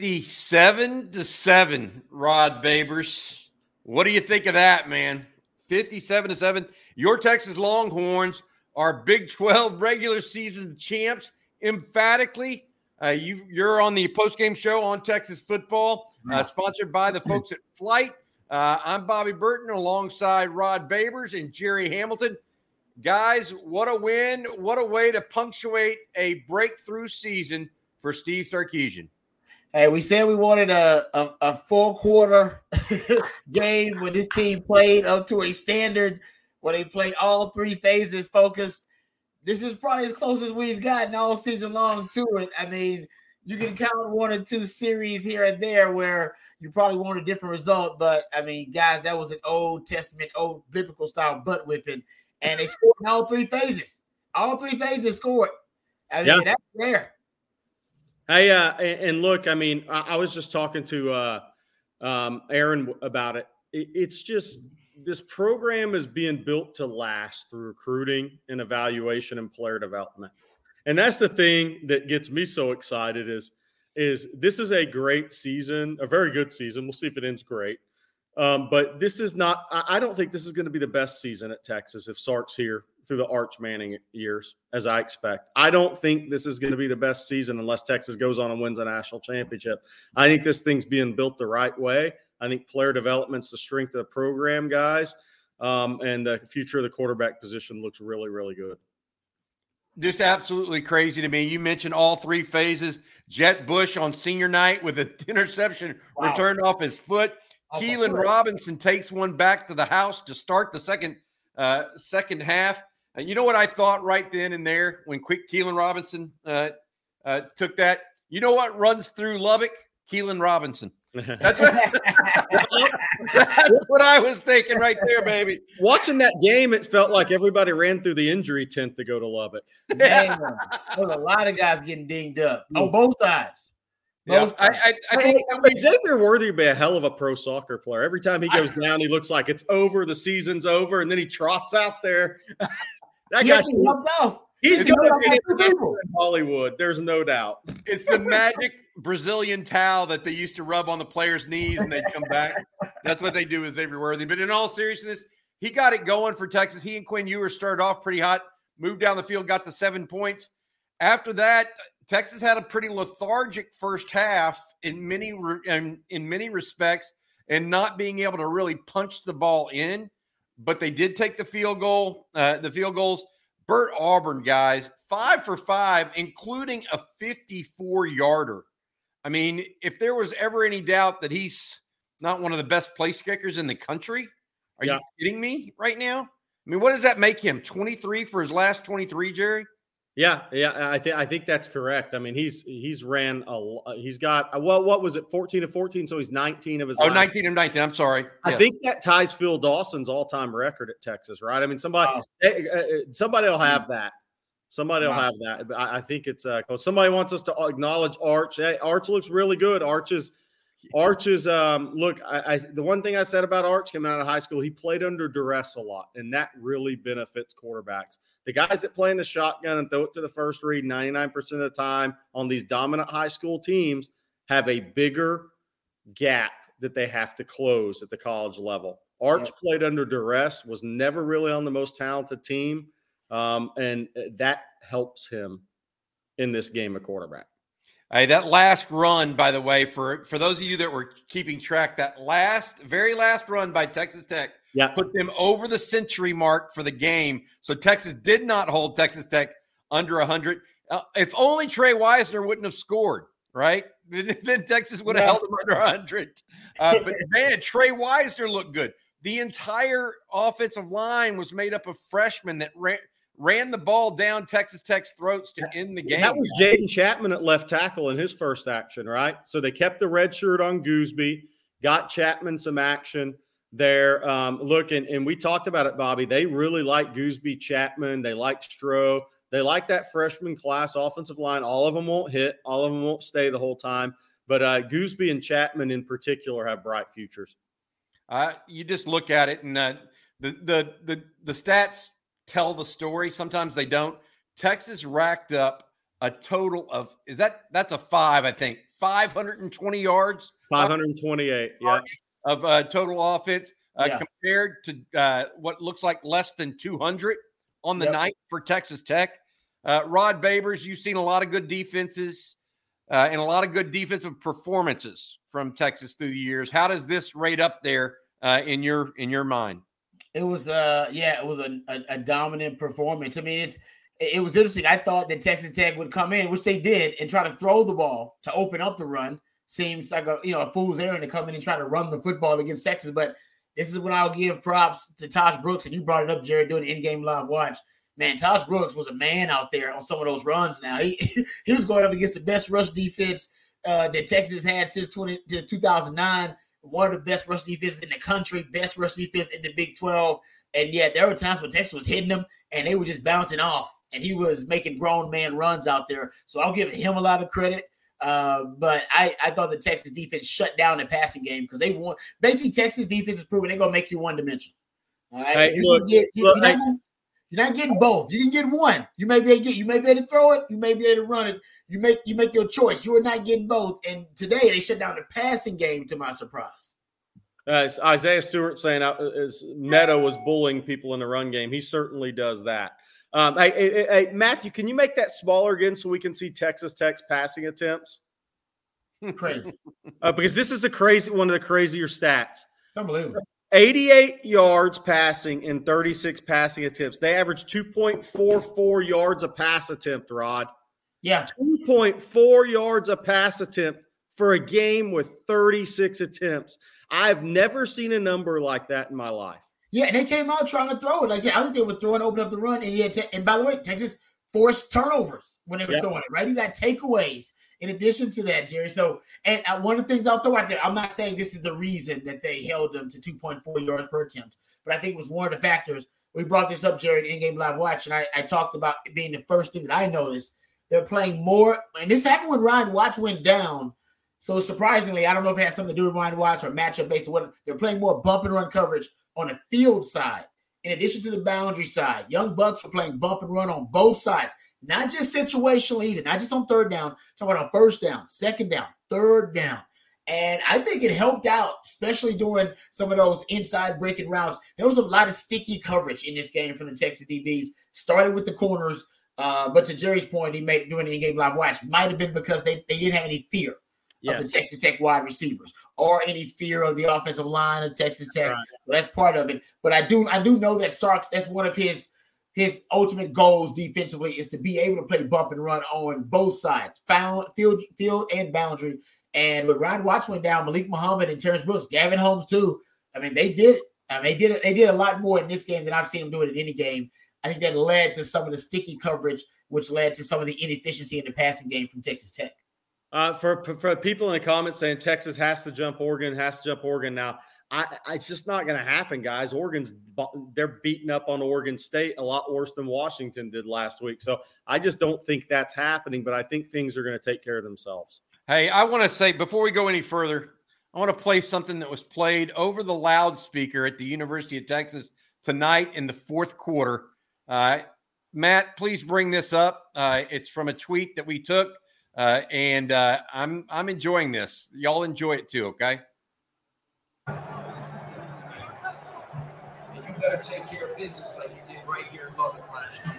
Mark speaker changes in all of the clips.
Speaker 1: 57 to 7, Rod Babers. What do you think of that, man? 57 to 7. Your Texas Longhorns are Big 12 regular season champs emphatically. Uh, you, you're on the post-game show on Texas football, uh, sponsored by the folks at Flight. Uh, I'm Bobby Burton alongside Rod Babers and Jerry Hamilton. Guys, what a win. What a way to punctuate a breakthrough season for Steve Sarkisian.
Speaker 2: Hey, we said we wanted a, a, a four quarter game when this team played up to a standard where they played all three phases focused. This is probably as close as we've gotten all season long to it. I mean, you can count one or two series here and there where you probably want a different result, but I mean, guys, that was an Old Testament, old biblical style butt whipping and they scored in all three phases. All three phases scored. I mean, yeah. that's rare.
Speaker 3: Hey, uh, and look, I mean, I, was just talking to uh, um, Aaron about it. it. It's just this program is being built to last through recruiting and evaluation and player development, and that's the thing that gets me so excited. Is is this is a great season, a very good season. We'll see if it ends great. Um, but this is not, I don't think this is going to be the best season at Texas if Sark's here through the Arch Manning years, as I expect. I don't think this is going to be the best season unless Texas goes on and wins a national championship. I think this thing's being built the right way. I think player development's the strength of the program, guys. Um, and the future of the quarterback position looks really, really good.
Speaker 1: Just absolutely crazy to me. You mentioned all three phases. Jet Bush on senior night with an interception wow. returned off his foot. Keilan Robinson takes one back to the house to start the second uh, second half. And you know what I thought right then and there when quick Keilan Robinson uh, uh, took that? You know what runs through Lubbock? Keilan Robinson. That's what, that's what I was thinking right there, baby.
Speaker 3: Watching that game, it felt like everybody ran through the injury tent to go to Lubbock.
Speaker 2: Man, there was a lot of guys getting dinged up on both sides.
Speaker 3: Yeah, I, I, I, think Xavier Worthy would be a hell of a pro soccer player. Every time he goes down, he looks like it's over, the season's over, and then he trots out there. that guy, he's going to be in Hollywood. There's no doubt.
Speaker 1: It's the magic Brazilian towel that they used to rub on the players' knees and they'd come back. That's what they do with Xavier Worthy. But in all seriousness, he got it going for Texas. He and Quinn Ewers started off pretty hot, moved down the field, got the seven points. After that, Texas had a pretty lethargic first half in many in, in many respects, and not being able to really punch the ball in. But they did take the field goal. Uh, the field goals. Bert Auburn guys, five for five, including a 54 yarder. I mean, if there was ever any doubt that he's not one of the best place kickers in the country, are yeah. you kidding me right now? I mean, what does that make him? 23 for his last 23, Jerry?
Speaker 3: Yeah, yeah, I think I think that's correct. I mean, he's he's ran a he's got uh, well, what was it, fourteen to fourteen? So he's nineteen of his.
Speaker 1: Oh, 19 of nineteen. I'm sorry.
Speaker 3: I think that ties Phil Dawson's all time record at Texas, right? I mean, somebody wow. uh, uh somebody will have that. Somebody will have that. But I, I think it's uh, somebody wants us to acknowledge Arch. Hey, Arch looks really good. Arch is Arch is um, look. I, I, the one thing I said about Arch coming out of high school, he played under duress a lot, and that really benefits quarterbacks. The guys that play in the shotgun and throw it to the first read 99% of the time on these dominant high school teams have a bigger gap that they have to close at the college level. Arch played under duress, was never really on the most talented team, um, and uh, that helps him in this game of quarterback.
Speaker 1: Hey, that last run, by the way, for for those of you that were keeping track, that last, very last run by Texas Tech, yeah, put them over the century mark for the game. So Texas did not hold Texas Tech under 100. Uh, if only Trey Wisner wouldn't have scored, right? Then, Texas would have held them under 100. Uh, but man, Trey Wisner looked good. The entire offensive line was made up of freshmen that ran ran the ball down Texas Tech's throats to end the game.
Speaker 3: That was Jaden Chapman at left tackle in his first action, right? So they kept the red shirt on Goosby, got Chapman some action there. Um, look, and, and we talked about it, Bobby. They really like Goosby Chapman. They like Stroh. They like that freshman class offensive line. All of them won't hit, all of them won't stay the whole time. But uh, Goosby and Chapman in particular have bright futures.
Speaker 1: Uh, you just look at it, and uh, the, the the the stats tell the story. Sometimes they don't. Texas racked up a total of is that that's a five, I think, 520 yards.
Speaker 3: 528, yeah.
Speaker 1: Of uh, total offense uh,
Speaker 2: Yeah.
Speaker 1: compared to uh, what looks like less than 200 on the
Speaker 2: Yep.
Speaker 1: night for Texas Tech. Uh, Rod Babers, you've seen a lot of good defenses uh, and a lot of good defensive performances from Texas through the years. How does this rate up there uh, in your in your mind?
Speaker 2: It was uh yeah, it was a, a, a dominant performance. I mean, it's it was interesting. I thought that Texas Tech would come in, which they did, and try to throw the ball to open up the run. Seems like a you know a fool's errand to come in and try to run the football against Texas. But this is when I'll give props to Tahj Brooks, and you brought it up, Jared, doing the in-game live watch. Man, Tahj Brooks was a man out there on some of those runs. Now he he was going up against the best rush defense uh, that Texas had since 20 to 2009 one of the best rush defenses in the country, best rush defense in the Big 12. And yet there were times when Texas was hitting them and they were just bouncing off. And he was making grown man runs out there. So I'll give him a lot of credit. Uh, but I, I thought the Texas defense shut down the passing game because they want basically Texas defense is proving they're gonna make you one dimensional. All right.
Speaker 3: Hey,
Speaker 2: you
Speaker 3: look,
Speaker 2: get, you,
Speaker 3: look,
Speaker 2: you're, not, you're not getting both. You can get one. You may be able to get you may be able to throw it, you may be able to run it. You make you make your choice. You are not getting both. And today they shut down the passing game to my surprise.
Speaker 3: Uh, it's Isaiah Stewart saying uh, is Meta was bullying people in the run game. He certainly does that. Um, hey, hey, hey, Matthew, can you make that smaller again so we can see Texas Tech's passing attempts?
Speaker 2: Crazy.
Speaker 3: Uh, because this is a crazy one of the crazier stats.
Speaker 2: It's unbelievable.
Speaker 3: 88 yards passing in 36 passing attempts. They average 2.44 yards a pass attempt, Rod.
Speaker 2: Yeah.
Speaker 3: 2.4 yards a pass attempt for a game with 36 attempts. I've never seen a number like that in my life.
Speaker 2: Yeah, and they came out trying to throw it. Like I said, I think they were throwing, open up the run, and yet, and by the way, Texas forced turnovers when they were
Speaker 3: Yep.
Speaker 2: throwing it. Right, you got takeaways in addition to that, Jerry. So, and uh, one of the things I'll throw out there, I'm not saying this is the reason that they held them to 2.4 yards per attempt, but I think it was one of the factors. We brought this up, Jerry, in game live watch, and I, I talked about it being the first thing that I noticed. They're playing more, and this happened when Ryan Watts went down. So surprisingly, I don't know if it has something to do with Ryan Watts or matchup based on what they're playing more bump and run coverage on the field side, in addition to the boundary side. Young Bucks were playing bump and run on both sides, not just situational either, not just on third down, talking about on first down, second down, third down. And I think it helped out, especially during some of those inside breaking routes. There was a lot of sticky coverage in this game from the Texas DBs. Started with the corners, uh, but to Jerry's point, he made doing the in-game live watch might have been because they, they didn't have any fear of the Texas Tech wide receivers or any fear of the offensive line of Texas Tech.
Speaker 3: Right.
Speaker 2: So that's part of it. But I do I do know that Sarks, that's one of his his ultimate goals defensively is to be able to play bump and run on both sides, found field, field and boundary. And when Ryan Watts went down, Malik Muhammad and Terrence Brooks, Gavin Holmes too. I mean, they did it. I mean, they did it. They did a lot more in this game than I've seen them do it in any game. I think that led to some of the sticky coverage, which led to some of the inefficiency in the passing game from Texas Tech.
Speaker 3: Uh, for for people in the comments saying Texas has to jump Oregon, has to jump Oregon now. I, I it's just not going to happen, guys. Oregon's they're beating up on Oregon State a lot worse than Washington did last week. So I just don't think that's happening. But I think things are going to take care of themselves.
Speaker 1: Hey, I want to say before we go any further, I want to play something that was played over the loudspeaker at the University of Texas tonight in the fourth quarter. Uh, Matt, please bring this up. Uh, it's from a tweet that we took, uh, and uh, I'm I'm enjoying this. Y'all enjoy it too, okay?
Speaker 4: you better take care of business like you did right here in Lubbock last year.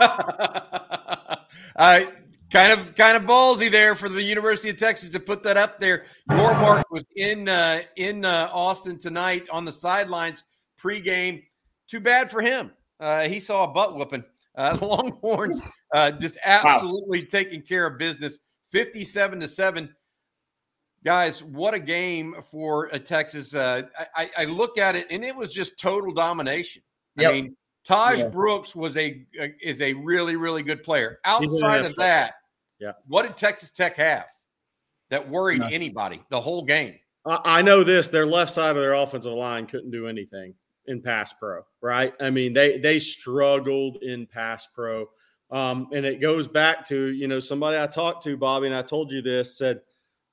Speaker 1: uh, kind of kind of ballsy there for the University of Texas to put that up there. Yormark was in uh, in uh, Austin tonight on the sidelines pregame. Too bad for him. Uh, he saw a butt whooping. Uh, the Longhorns uh, just absolutely taking care of business, fifty-seven to seven. Guys, what a game for a Texas! Uh, I, I look at it, and it was just total domination.
Speaker 2: Yep.
Speaker 1: I mean, Tahj
Speaker 2: Yeah.
Speaker 1: Brooks was a is a really really good player. Outside of that,
Speaker 3: Yeah.
Speaker 1: what did Texas Tech have that worried
Speaker 2: Nothing.
Speaker 1: anybody the whole game?
Speaker 3: I, I know this. Their left side of their offensive line couldn't do anything in pass pro, right? I mean, they they struggled in pass pro. Um, and it goes back to you know somebody I talked to, Bobby, and I told you this said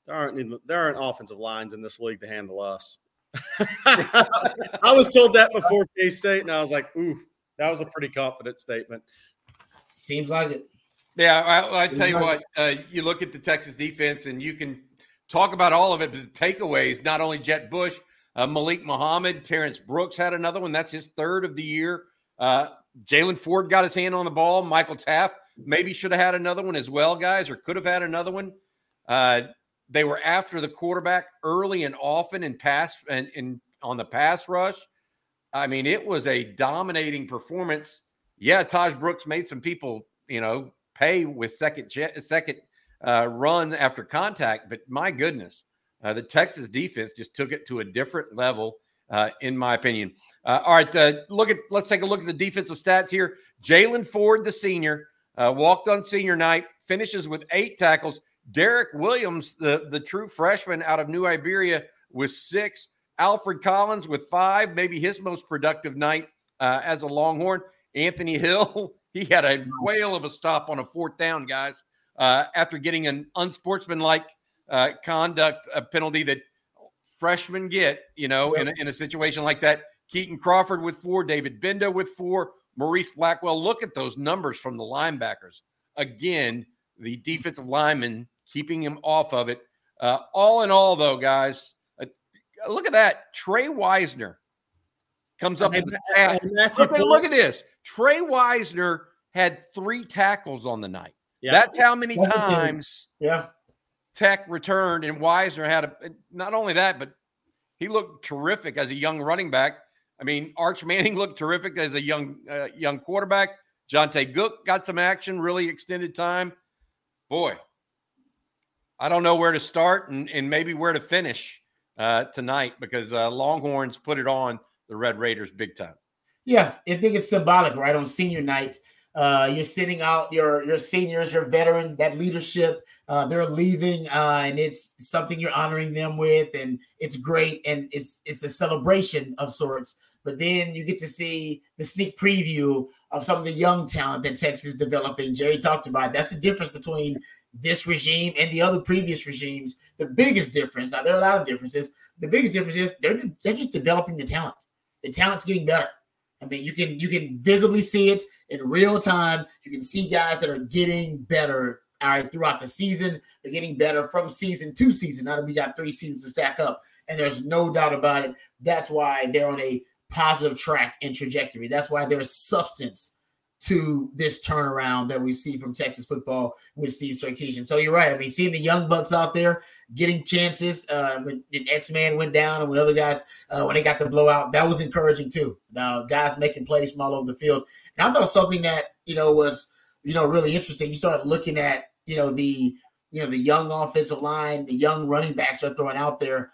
Speaker 3: there aren't any- there aren't offensive lines in this league to handle us. I was told that before K State, and I was like, ooh, that was a pretty confident statement.
Speaker 2: Seems like it.
Speaker 1: Yeah, I, I tell you what, uh, you look at the Texas defense, and you can talk about all of it. But the takeaways, not only Jet Bush, uh, Malik Muhammad, Terrence Brooks had another one. That's his third of the year. Uh, Jaylan Ford got his hand on the ball. Michael Taaffe maybe should have had another one as well, guys, or could have had another one. Uh, they were after the quarterback early and often in pass and in on the pass rush. I mean, it was a dominating performance. Yeah, Tahj Brooks made some people, you know, pay with second jet, second uh, run after contact, but my goodness, uh, the Texas defense just took it to a different level, uh, in my opinion. Uh, all right, uh, look at let's take a look at the defensive stats here. Jaylan Ford, the senior, uh, walked on senior night, finishes with eight tackles. Derek Williams, the the true freshman out of New Iberia, with six. Alfred Collins with five, maybe his most productive night as a Longhorn. Anthony Hill, he had a whale of a stop on a fourth down, guys, after getting an unsportsmanlike uh, conduct a penalty that freshmen get, you know, in, a, in a situation like that. Keaton Crawford with four, David Gbenda with four, Maurice Blackwell. Look at those numbers from the linebackers. Again, the defensive lineman keeping him off of it. Uh, all in all, though, guys, uh, look at that. Trey Wisner comes up. And, and look, look, at this. Trey Wisner had three tackles on the night. Yeah. That's how many times
Speaker 2: yeah.
Speaker 1: Tech returned, and Wisner had a not only that, but he looked terrific as a young running back. I mean, Arch Manning looked terrific as a young uh, young quarterback. Johntay Cook got some action, really extended time. Boy, I don't know where to start and, and maybe where to finish uh, tonight because uh, Longhorns put it on the Red Raiders big time.
Speaker 2: Yeah, I think it's symbolic, right? On senior night, uh, you're sitting out your your seniors, your veteran, that leadership. Uh, they're leaving, uh, and it's something you're honoring them with, and it's great, and it's it's a celebration of sorts. But then you get to see the sneak preview of some of the young talent that Texas is developing. Jerry talked about. It. That's the difference between this regime and the other previous regimes. The biggest difference. Now there are a lot of differences. The biggest difference is they're they're just developing the talent. The talent's getting better. I mean, you can you can visibly see it in real time. You can see guys that are getting better all right throughout the season. They're getting better from season to season. Now that we got three seasons to stack up, and there's no doubt about it. That's why they're on a positive track and trajectory. That's why there's substance to this turnaround that we see from Texas football with Steve Sarkisian. So you're right. I mean, seeing the young bucks out there getting chances uh, when X Man went down and when other guys uh, when they got the blowout, that was encouraging too. Now guys making plays from all over the field, and I thought something that you know was you know really interesting. You start looking at you know the you know the young offensive line, the young running backs are throwing out there.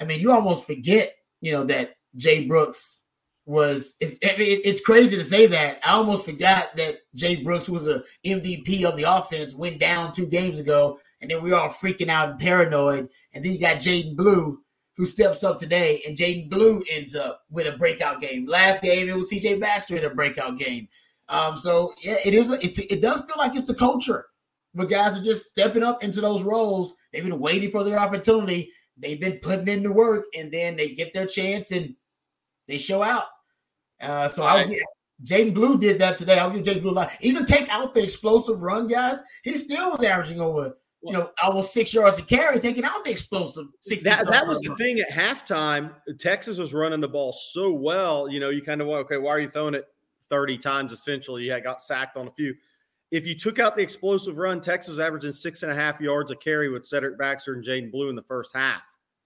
Speaker 2: I mean, you almost forget you know that Jay Brooks was it's, it's crazy to say that. I almost forgot that Jay Brooks was a MVP of the offense, went down two games ago, and then we are all freaking out and paranoid. And then you got Jaydon Blue, who steps up today, and Jaydon Blue ends up with a breakout game. Last game it was CJ Baxter in a breakout game. Um, so yeah, it is. it does feel like it's the culture, but guys are just stepping up into those roles. They've been waiting for their opportunity. They've been putting in the work, and then they get their chance and they show out. Uh, so I'll get Jaydon Blue did that today. I'll give Jaydon Blue a lot. Even take out the explosive run, guys. He still was averaging over, you know, almost six yards a carry, taking out the explosive.
Speaker 3: That, that was the thing at halftime. Texas was running the ball so well. You know, you kind of went, okay, why are you throwing it 30 times essentially? You got sacked on a few. If you took out the explosive run, Texas was averaging six and a half yards a carry with Cedric Baxter and Jaydon Blue in the first half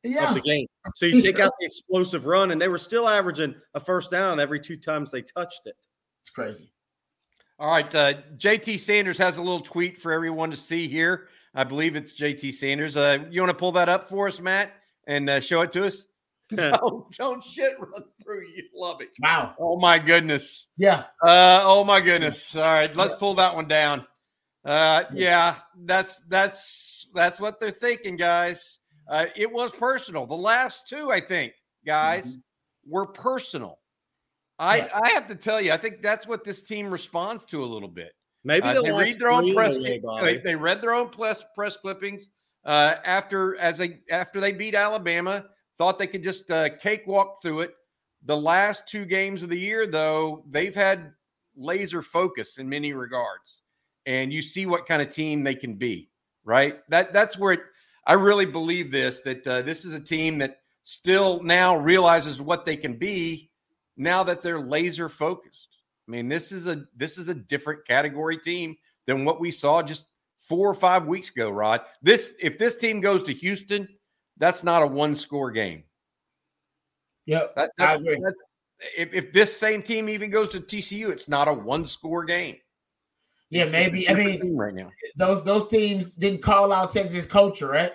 Speaker 3: yeah. of the game. So you take out the explosive run, and they were still averaging a first down every two times they touched it.
Speaker 2: It's crazy.
Speaker 1: All right. Uh, JT Sanders has a little tweet for everyone to see here. I believe it's JT Sanders. Uh, you want to pull that up for us, Matt, and uh, show it to us? don't, don't shit run through you. Love it.
Speaker 2: Wow.
Speaker 1: Oh, my goodness.
Speaker 2: Yeah.
Speaker 1: Uh, oh, my goodness. All right. Let's pull that one down. Uh, yeah, that's that's that's what they're thinking, guys. Uh, it was personal. The last two, I think, guys, mm-hmm. were personal. I yeah. I have to tell you, I think that's what this team responds to a little bit.
Speaker 3: Maybe uh,
Speaker 1: they read their own press. They, they, read their own press press clippings uh, after as they after they beat Alabama. Thought they could just uh, cakewalk through it. The last two games of the year, though, they've had laser focus in many regards, and you see what kind of team they can be. Right. That that's where it, I really believe this that uh, this is a team that still now realizes what they can be now that they're laser focused. I mean, this is a this is a different category team than what we saw just four or five weeks ago, Rod. This if this team goes to Houston, that's not a one score game.
Speaker 2: Yep,
Speaker 1: that, that, I agree. if, if this same team even goes to TCU, it's not a one score game.
Speaker 2: Yeah, maybe. I mean,
Speaker 1: right now.
Speaker 2: those those teams didn't call out Texas culture, right?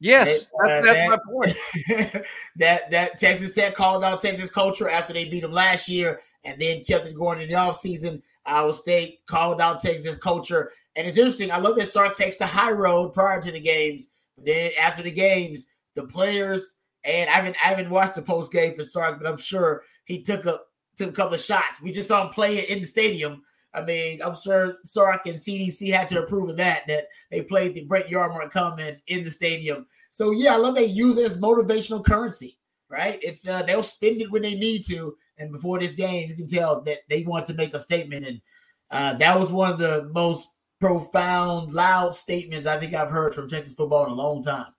Speaker 1: Yes,
Speaker 2: Uh,
Speaker 1: that's, that's
Speaker 2: that-
Speaker 1: my point.
Speaker 2: that that Texas Tech called out Texas culture after they beat them last year and then kept it going in the offseason. Iowa State called out Texas culture. And it's interesting. I love that Sark takes the high road prior to the games. But then after the games, the players and I haven't I haven't watched the post game for Sark, but I'm sure he took a took a couple of shots. We just saw him play it in the stadium. I mean, I'm sure Sark and CDC had to approve of that, that they played the Brett Yormark comments in the stadium. So yeah, I love they use it as motivational currency, right? It's uh they'll spend it when they need to. And before this game, you can tell that they want to make a statement. And uh, that was one of the most profound, loud statements I think I've heard from Texas football in a long time.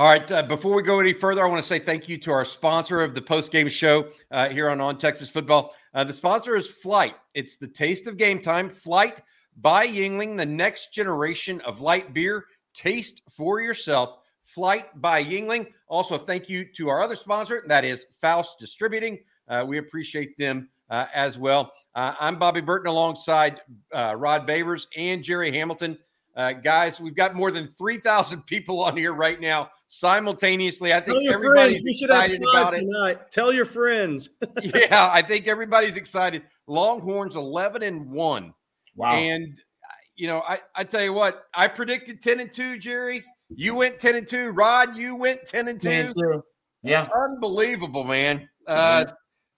Speaker 1: All right. Uh, before we go any further, I want to say thank you to our sponsor of the post game show uh, here on On Texas Football. Uh, the sponsor is Flight. It's the taste of game time. Flight by Yuengling, the next generation of light beer. Taste for yourself. Flight by Yuengling. Also, thank you to our other sponsor, that is Faust Distributing. Uh, we appreciate them uh, as well. Uh, I'm Bobby Burton alongside Rod Babers and Jerry Hamilton. Uh, guys, we've got more than 3,000 people on here right now simultaneously. I
Speaker 3: Tell
Speaker 1: think
Speaker 3: your
Speaker 1: everybody's
Speaker 3: friends. We should have
Speaker 1: excited
Speaker 3: five
Speaker 1: about it.
Speaker 3: Tell your friends.
Speaker 1: yeah, I think everybody's excited. Longhorns 11 and 1.
Speaker 2: Wow.
Speaker 1: And uh, you know, I I tell you what, I predicted 10 and 2, Jerry. You went 10 and 2. Rod, you went 10 and 2.
Speaker 2: Man, too. Yeah.
Speaker 1: Unbelievable, man. Uh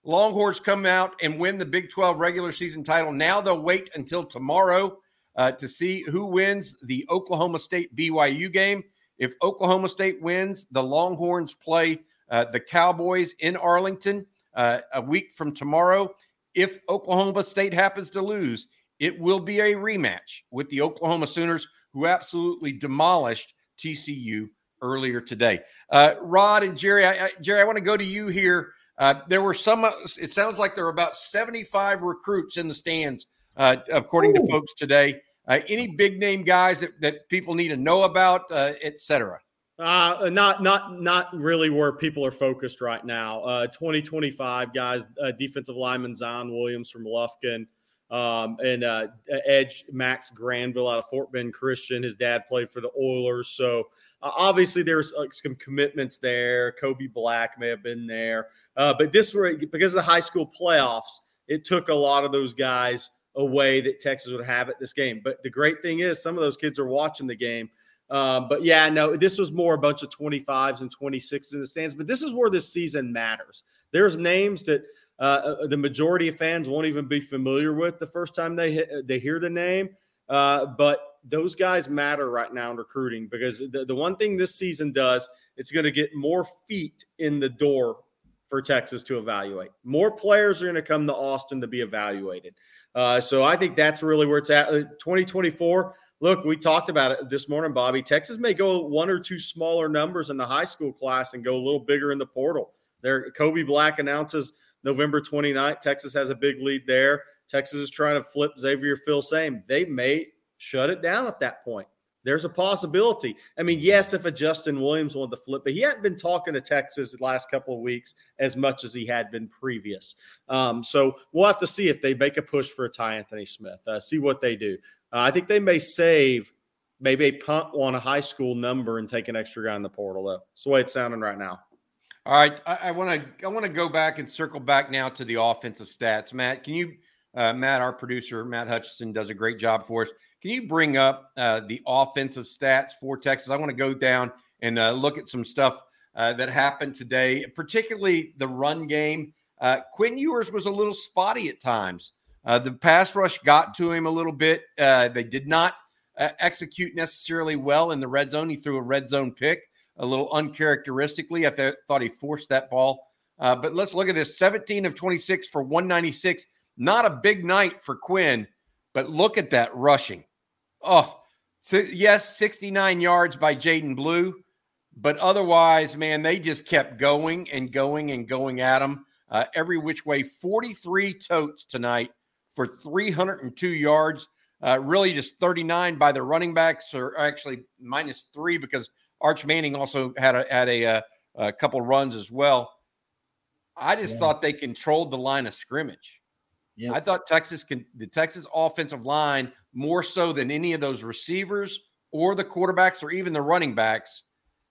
Speaker 1: Longhorns come out and win the Big 12 regular season title. Now they'll wait until tomorrow uh, to see who wins the Oklahoma State BYU game. If Oklahoma State wins, the Longhorns play uh, the Cowboys in Arlington uh, a week from tomorrow. If Oklahoma State happens to lose, it will be a rematch with the Oklahoma Sooners, who absolutely demolished TCU earlier today. Uh, Rod and Jerry, I, I, Jerry, I want to go to you here. Uh, there were some. It sounds like there were about seventy-five recruits in the stands, uh, according
Speaker 2: Ooh.
Speaker 1: to folks today. Uh, any big name guys that, that people need to know about, uh, et cetera?
Speaker 3: Uh, not not not really where people are focused right now. Uh, 2025 guys, uh, defensive lineman Zion Williams from Lufkin, um, and uh, Edge Max Granville out of Fort Bend Christian. His dad played for the Oilers, so uh, obviously there's uh, some commitments there. Kobe Black may have been there, uh, but this were because of the high school playoffs. It took a lot of those guys away that Texas would have at this game. But the great thing is, some of those kids are watching the game. Um, but yeah, no, this was more a bunch of 25s and 26s in the stands. But this is where this season matters. There's names that uh, the majority of fans won't even be familiar with the first time they they hear the name. Uh, but those guys matter right now in recruiting because the, the one thing this season does, it's going to get more feet in the door for Texas to evaluate. More players are going to come to Austin to be evaluated. Uh, so I think that's really where it's at. Uh, 2024. Look, we talked about it this morning, Bobby. Texas may go one or two smaller numbers in the high school class and go a little bigger in the portal. There, Kobe Black announces November 29th. Texas has a big lead there. Texas is trying to flip Xavier Filsaime. They may shut it down at that point. There's a possibility. I mean, yes, if a Justin Williams wanted to flip, but he hadn't been talking to Texas the last couple of weeks as much as he had been previous. Um, so we'll have to see if they make a push for a Ty Anthony Smith. Uh, see what they do. Uh, I think they may save maybe a punt on a high school number and take an extra guy in the portal. Though, that's the way it's sounding right now.
Speaker 1: All right, I want to I want to go back and circle back now to the offensive stats. Matt, can you, uh, Matt, our producer, Matt Hutchison, does a great job for us. Can you bring up uh, the offensive stats for Texas? I want to go down and uh, look at some stuff uh, that happened today, particularly the run game. Uh, Quinn Ewers was a little spotty at times. Uh, the pass rush got to him a little bit. Uh, they did not execute necessarily well in the red zone. He threw a red zone pick a little uncharacteristically. I th- thought he forced that ball. but let's look at this 17 of 26 for 196. Not a big night for Quinn. But look at that rushing. Oh, so yes, 69 yards by Jaydon Blue, but otherwise, man, they just kept going and going and going at them uh, every which way. 43 totes tonight for 302 yards. Uh, really, just 39 by the running backs, or actually minus three because Arch Manning also had a had a, a, uh, a couple runs as well. I just yeah. thought they controlled the line of scrimmage. I thought Texas can the Texas offensive line more so than any of those receivers or the quarterbacks or even the running backs.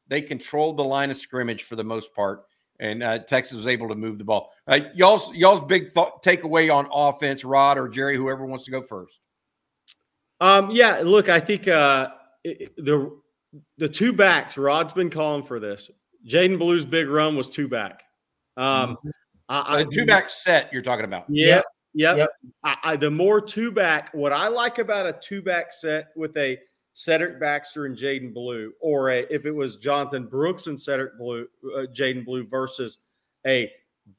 Speaker 1: They controlled the line of scrimmage for the most part, and uh, Texas was able to move the ball. Uh, y'all's y'all's big thought, takeaway on offense, Rod or Jerry, whoever wants to go first.
Speaker 3: Um, yeah, look, I think uh, it, the the two backs. Rod's been calling for this. Jaydon Blue's big run was two back. Um,
Speaker 1: mm-hmm. I, I, two back set you're talking about.
Speaker 3: Yeah, Yep. yep. I, I, the more two back, what I like about a two back set with a Cedric Baxter and Jaydon Blue, or a, if it was Jonathan Brooks and Cedric Blue, uh, Jaydon Blue versus a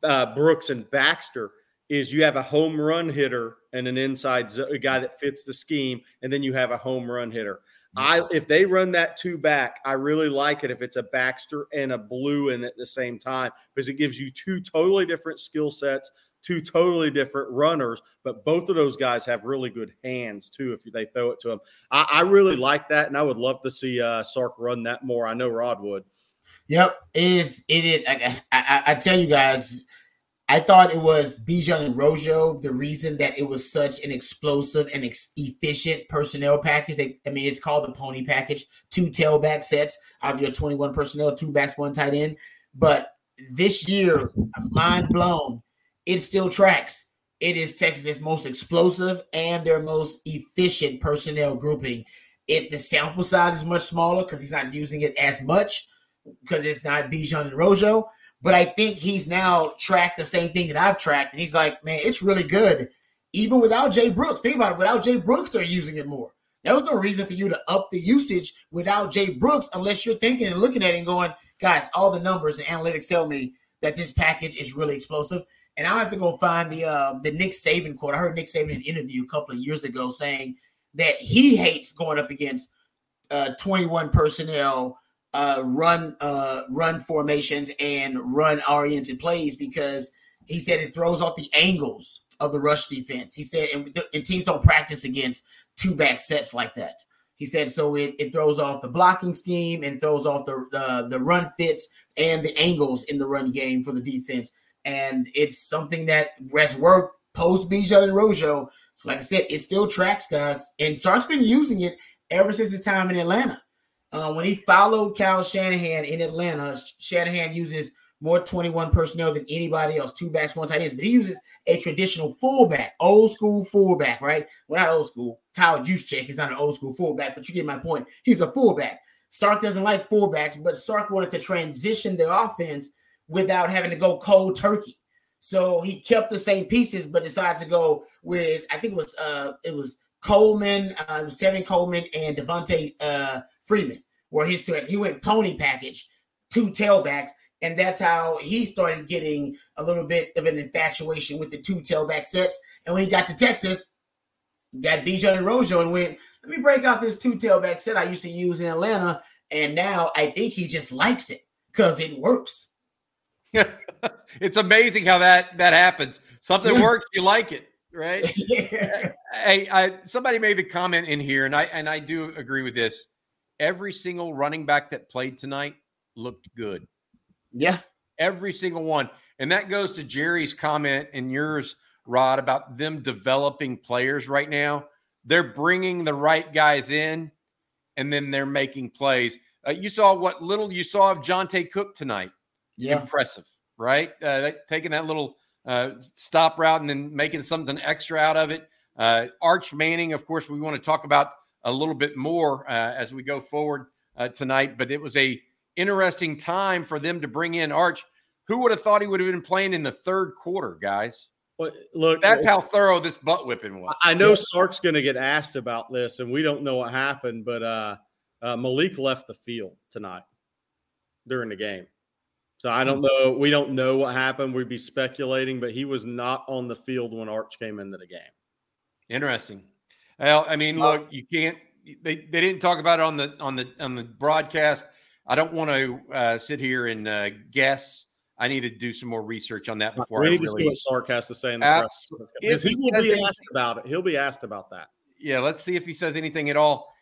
Speaker 3: uh, Brooks and Baxter, is you have a home run hitter and an inside zo- a guy that fits the scheme, and then you have a home run hitter. I if they run that two back, I really like it if it's a Baxter and a Blue in at the same time because it gives you two totally different skill sets two totally different runners, but both of those guys have really good hands too if they throw it to them. I, I really like that, and I would love to see uh, Sark run that more. I know Rod would.
Speaker 2: Yep, it is. It is. I, I, I tell you guys, I thought it was Bijan and Rojo the reason that it was such an explosive and ex- efficient personnel package. They, I mean, it's called the pony package. Two tailback sets out of your 21 personnel, two backs, one tight end. But this year, mind blown it still tracks. It is Texas' most explosive and their most efficient personnel grouping. It the sample size is much smaller because he's not using it as much because it's not Bijan and Rojo. But I think he's now tracked the same thing that I've tracked, and he's like, man, it's really good, even without Jay Brooks. Think about it. Without Jay Brooks, they're using it more. There was no reason for you to up the usage without Jay Brooks, unless you're thinking and looking at it and going, guys, all the numbers and analytics tell me that this package is really explosive. And I have to go find the uh, the Nick Saban quote. I heard Nick Saban in an interview a couple of years ago saying that he hates going up against uh, 21 personnel uh, run uh, run formations and run oriented plays because he said it throws off the angles of the rush defense. He said, and, and teams don't practice against two back sets like that. He said so it, it throws off the blocking scheme and throws off the, the the run fits and the angles in the run game for the defense and it's something that has worked post Bijan and Rojo. So, like I said, it still tracks, guys. And Sark's been using it ever since his time in Atlanta. Uh, when he followed Kyle Shanahan in Atlanta, Shanahan uses more 21 personnel than anybody else, two backs, one tight ends, but he uses a traditional fullback, old school fullback, right? Well, not old school. Kyle Juszczyk is not an old school fullback, but you get my point. He's a fullback. Sark doesn't like fullbacks, but Sark wanted to transition the offense without having to go cold turkey. So he kept the same pieces, but decided to go with I think it was uh it was Coleman, uh, it was Tevin Coleman and Devonta uh, Freeman, where he's to he went pony package, two tailbacks, and that's how he started getting a little bit of an infatuation with the two tailback sets. And when he got to Texas, got Bijan and Rojo and went, let me break out this two tailback set I used to use in Atlanta, and now I think he just likes it because it works.
Speaker 1: It's amazing how that that happens. Something works, you like it, right?
Speaker 2: yeah.
Speaker 1: Hey, I, somebody made the comment in here, and I and I do agree with this. Every single running back that played tonight looked good.
Speaker 2: Yeah,
Speaker 1: every single one, and that goes to Jerry's comment and yours, Rod, about them developing players right now. They're bringing the right guys in, and then they're making plays. Uh, you saw what little you saw of Johntay Cook tonight yeah. impressive, right? Uh, taking that little uh, stop route and then making something extra out of it. Uh, Arch Manning, of course, we want to talk about a little bit more uh, as we go forward uh, tonight. But it was a interesting time for them to bring in Arch. Who would have thought he would have been playing in the third quarter, guys?
Speaker 3: Well, look,
Speaker 1: that's how thorough this butt whipping was.
Speaker 3: I know Sark's going to get asked about this, and we don't know what happened, but uh, uh, Malik left the field tonight during the game. So I don't know. We don't know what happened. We'd be speculating, but he was not on the field when Arch came into the game.
Speaker 1: Interesting. Well, I mean, look, you can't. They, they didn't talk about it on the on the on the broadcast. I don't want to uh, sit here and uh, guess. I need to do some more research on that before
Speaker 3: we
Speaker 1: I
Speaker 3: need to
Speaker 1: really.
Speaker 3: see what Sark has to say in the
Speaker 1: Abs-
Speaker 3: press
Speaker 1: if
Speaker 3: because he
Speaker 1: he
Speaker 3: will
Speaker 1: says
Speaker 3: be
Speaker 1: anything-
Speaker 3: asked about it. He'll be asked about that.
Speaker 1: Yeah, let's see if he says anything at all.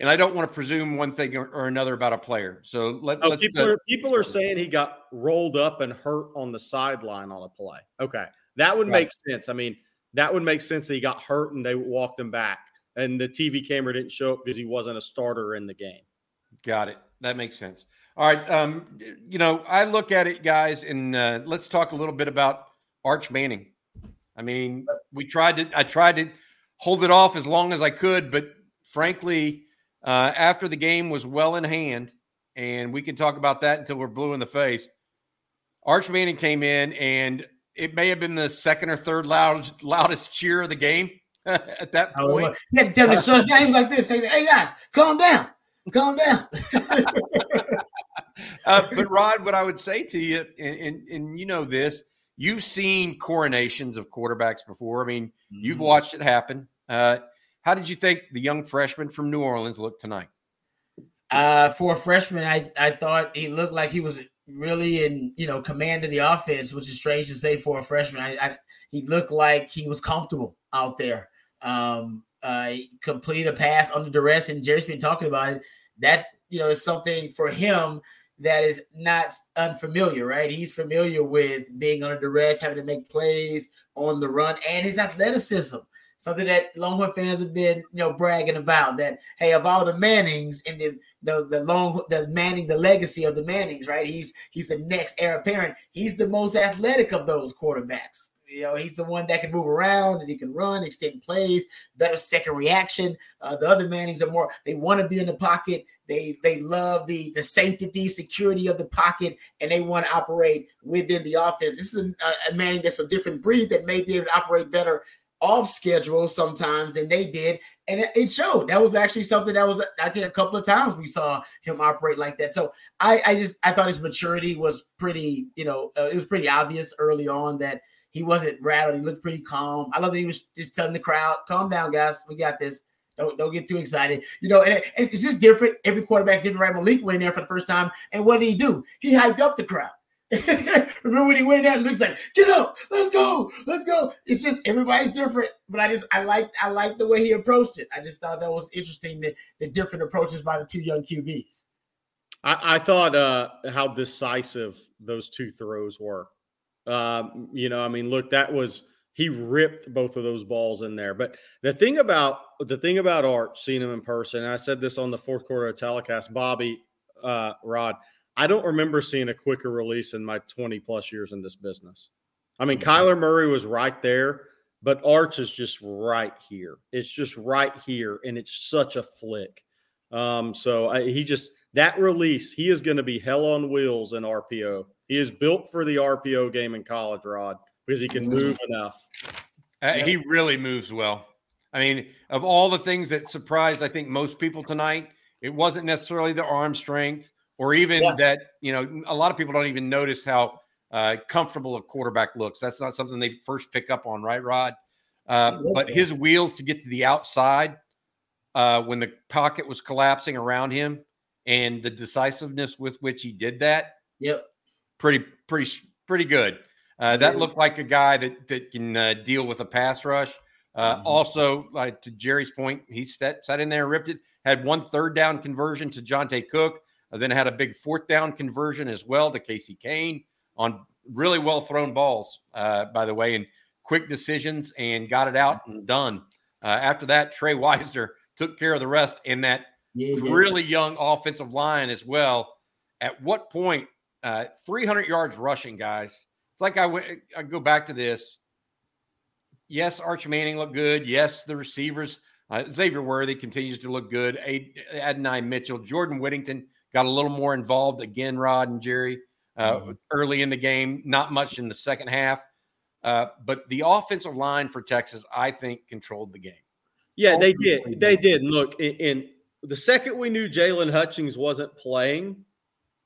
Speaker 1: And I don't want to presume one thing or, or another about a player. So let,
Speaker 3: Oh,
Speaker 1: let's.
Speaker 3: people are people are saying he got rolled up and hurt on the sideline on a play. Okay, that would
Speaker 1: Right.
Speaker 3: make sense. I mean, that would make sense that he got hurt and they walked him back, and the TV camera didn't show up because he wasn't a starter in the game.
Speaker 1: Got it. That makes sense. All right. Um, you know, I look at it, guys, and uh, let's talk a little bit about Arch Manning. I mean, we tried to. I tried to hold it off as long as I could, but frankly, uh, after the game was well in hand, and we can talk about that until we're blue in the face. Arch Manning came in, and it may have been the second or third loud, loudest cheer of the game at that
Speaker 2: Oh,
Speaker 1: point.
Speaker 2: you have to tell me shut games like this. Say, hey guys, calm down, calm down.
Speaker 1: Uh, but Rod, what I would say to you, and, and, and you know this, you've seen coronations of quarterbacks before. I mean, you've
Speaker 2: Mm-hmm.
Speaker 1: watched it happen. Uh, how did you think the young freshman from New Orleans looked tonight?
Speaker 2: Uh, for a freshman, I, I thought he looked like he was really in you know command of the offense, which is strange to say for a freshman. I, I he looked like he was comfortable out there. Um, uh, complete a pass under duress, and Jerry's been talking about it. That you know is something for him that is not unfamiliar, right? He's familiar with being under duress, having to make plays on the run, and his athleticism. Something that Longhorn fans have been, you know, bragging about. That hey, of all the Mannings and the the the long the Manning, the legacy of the Mannings, right? He's he's the next heir apparent. He's the most athletic of those quarterbacks. You know, he's the one that can move around and he can run, extend plays, better second reaction. Uh, the other Mannings are more they want to be in the pocket. They they love the the sanctity, security of the pocket, and they want to operate within the offense. This is a, a Manning that's a different breed that may be able to operate better off schedule sometimes than they did, and it, it showed. That was actually something that was I think a couple of times we saw him operate like that. So I I just I thought his maturity was pretty you know uh, it was pretty obvious early on that he wasn't rattled. He looked pretty calm. I love that he was just telling the crowd, "Calm down, guys. We got this." Don't, don't get too excited. You know, and it- it's just different. Every quarterback's different, right? Malik went in there for the first time, and what did he do? He hyped up the crowd. Remember when he went in there? Looks like, get up, let's go, let's go. It's just everybody's different, but I just I like I like the way he approached it. I just thought that was interesting the, the different approaches by the two young QBs.
Speaker 3: I, I thought uh, how decisive those two throws were. Um, you know, I mean, look, that was he ripped both of those balls in there. But the thing about the thing about Arch, seeing him in person, I said this on the fourth quarter of telecast, Bobby uh, Rod, I don't remember seeing a quicker release in my 20 plus years in this business. I mean, Kyler Murray was right there, but Arch is just right here. It's just right here, and it's such a flick. Um, so I, he just that release, he is going to be hell on wheels in RPO. He is built for the RPO game in college, Rod, because he can move enough.
Speaker 1: Uh, He really moves well. I mean, of all the things that surprised, I think most people tonight, it wasn't necessarily the arm strength or even
Speaker 2: Yeah.
Speaker 1: that, you know, a lot of people don't even notice how uh, comfortable a quarterback looks. That's not something they first pick up on, right, Rod? Uh, but his wheels to get to the outside uh, when the pocket was collapsing around him and the decisiveness with which he did that,
Speaker 2: Yep.
Speaker 1: pretty, pretty, pretty good. Uh, that
Speaker 2: Yeah.
Speaker 1: looked like a guy that that can uh, deal with a pass rush. Uh,
Speaker 2: Mhm.
Speaker 1: Also, like to Jerry's point, he sat, sat in there and ripped it. Had one third down conversion to Johntay Cook, then had a big fourth down conversion as well to Casey Cain on really well thrown balls, uh, by the way, and quick decisions and got it out and done. Uh, after that, Trey Wisner took care of the rest in that
Speaker 2: Yeah, yeah.
Speaker 1: really young offensive line as well. At what point, uh, 300 yards rushing, guys? It's like I went. I go back to this. Yes, Arch Manning looked good. Yes, the receivers. Uh, Xavier Worthy continues to look good. Ad- Adonai Mitchell, Jordan Whittington got a little more involved again. Rod and Jerry uh,
Speaker 2: Mhm.
Speaker 1: early in the game, not much in the second half. Uh, but the offensive line for Texas, I think, controlled the game.
Speaker 3: Yeah, they did. They did. Look, in, in the second we knew Jaylon Hutchings wasn't playing,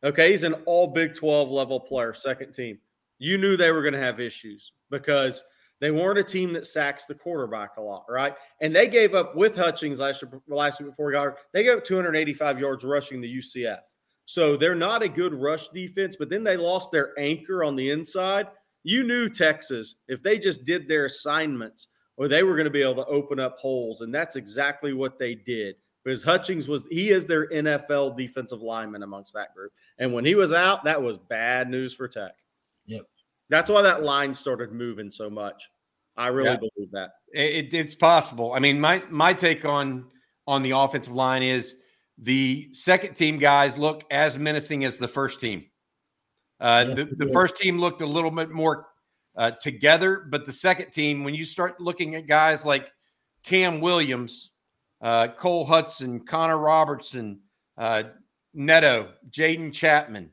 Speaker 3: okay, he's an all Big 12 level player, second team. You knew they were going to have issues because They weren't a team that sacks the quarterback a lot, right? And they gave up with Hutchings last year, last week before he got hurt, they gave up 285 yards rushing the UCF. So they're not a good rush defense, but then they lost their anchor on the inside. You knew Texas, if they just did their assignments, or they were going to be able to open up holes. And that's exactly what they did. Because Hutchings was he is their NFL defensive lineman amongst that group. And when he was out, that was bad news for Tech. That's why that line started moving so much. I really
Speaker 1: Yeah.
Speaker 3: believe that.
Speaker 1: It, it's possible. I mean, my my take on on the offensive line is the second team guys look as menacing as the first team. Uh,
Speaker 2: Yeah,
Speaker 1: the, the first team looked a little bit more uh, together, but the second team, when you start looking at guys like Cam Williams, uh, Cole Hutson, Connor Robertson, uh, Neto, Jaden Chapman,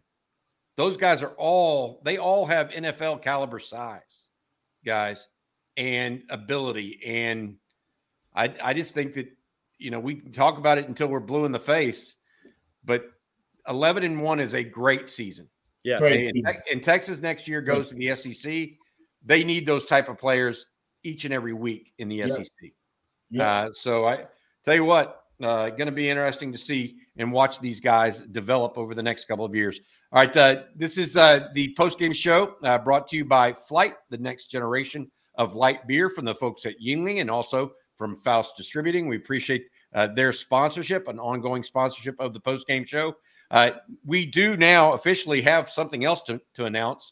Speaker 1: those guys are all they all have NFL caliber size, guys, and ability. And I I just think that you know we can talk about it until we're blue in the face, but eleven and one is a great season.
Speaker 3: Yeah.
Speaker 2: Great.
Speaker 1: And, and Texas next year goes to the SEC. They need those type of players each and every week in the
Speaker 2: Yep.
Speaker 1: SEC.
Speaker 2: Yeah.
Speaker 1: Uh, so I tell you what, uh, going to be interesting to see and watch these guys develop over the next couple of years. All right, uh, this is uh, the post game show uh, brought to you by Flight, the next generation of light beer from the folks at Yuengling and also from Faust Distributing. We appreciate uh, their sponsorship, an ongoing sponsorship of the post game show. Uh, we do now officially have something else to, to announce.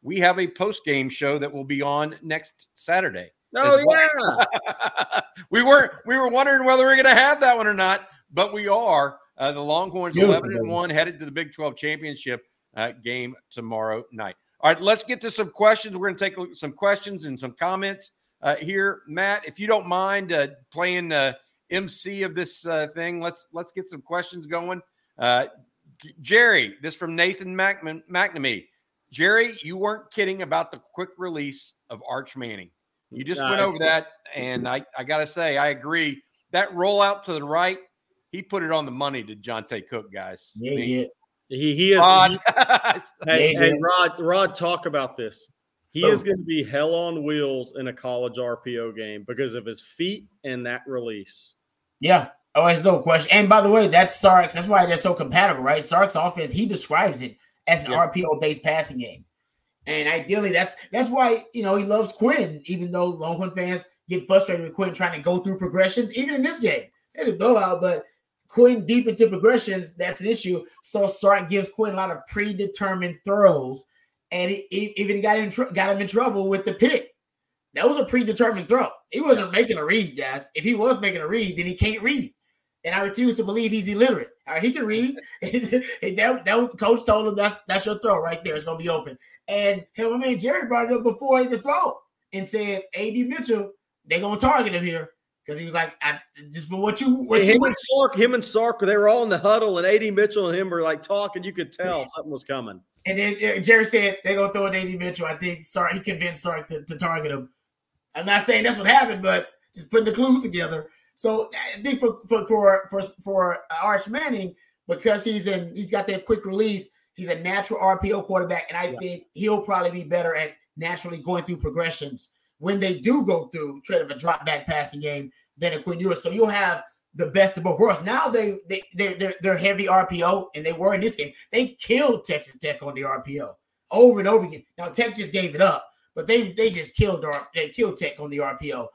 Speaker 1: We have a post game show that will be on next Saturday.
Speaker 3: Oh
Speaker 1: well.
Speaker 3: yeah.
Speaker 1: we were we were wondering whether we are going to have that one or not, but we are. Uh, the Longhorns
Speaker 2: Beautiful,
Speaker 1: 11 and 1 headed to the Big Twelve championship uh, game tomorrow night. All right, let's get to some questions. We're going to take a look at some questions and some comments uh, here, Matt. If you don't mind uh, playing uh, MC of this uh, thing, let's let's get some questions going. Uh, Jerry, this from Nathan Macman- McNamee. Jerry, you weren't kidding about the quick release of Arch Manning. You just
Speaker 3: Nah,
Speaker 1: went over that, and I, I got to say, I agree. That rollout to the right, he put it on the money to Johntay Cook, guys.
Speaker 2: Yeah,
Speaker 1: I mean,
Speaker 2: yeah.
Speaker 3: He he is
Speaker 1: Rod,
Speaker 3: he- Hey,
Speaker 2: Yeah,
Speaker 3: hey,
Speaker 2: yeah.
Speaker 3: Rod, Rod, talk about this. He
Speaker 2: Oh.
Speaker 3: is going to be hell on wheels in a college RPO game because of his feet and that release.
Speaker 2: Yeah. Oh, there's no question. And by the way, that's Sark's. That's why they're so compatible, right? Sark's offense, he describes it as an
Speaker 3: Yeah.
Speaker 2: RPO based passing game. And ideally, that's that's why you know he loves Quinn, even though Longhorn fans get frustrated with Quinn trying to go through progressions, even in this game. They had a blowout, but Quinn deep into progressions, that's an issue. So Sark gives Quinn a lot of predetermined throws, and it, it even got in tr- got him in trouble with the pick. That was a predetermined throw. He wasn't making a read, guys. If he was making a read, then he can't read. And I refuse to believe he's illiterate. All right, he can read. that, that was, coach told him that's that's your throw right there. It's gonna be open. And my man Jerry brought it up before the throw and said, "AD Mitchell, they're gonna target him here because he was like, I, just for what you what you
Speaker 3: him and Sark, him and Sark, they were all in the huddle, and AD Mitchell and him were like talking. You could tell something was coming.
Speaker 2: And then uh, Jerry said they're gonna throw it AD Mitchell. I think Sark he convinced Sark to, to target him. I'm not saying that's what happened, but just putting the clues together. So I think for for for for, for Arch Manning, because he's in he's got that quick release, he's a natural RPO quarterback, and I
Speaker 3: Yeah.
Speaker 2: think he'll probably be better at naturally going through progressions when they do go through trade of a drop back passing game than a Quinn Ewers. So you'll have the best of both worlds. Now they they they they're, they're heavy RPO, and they were in this game. They killed Texas Tech on the RPO over and over again. Now Tech just gave it up, but they they just killed they killed Tech on the RPO.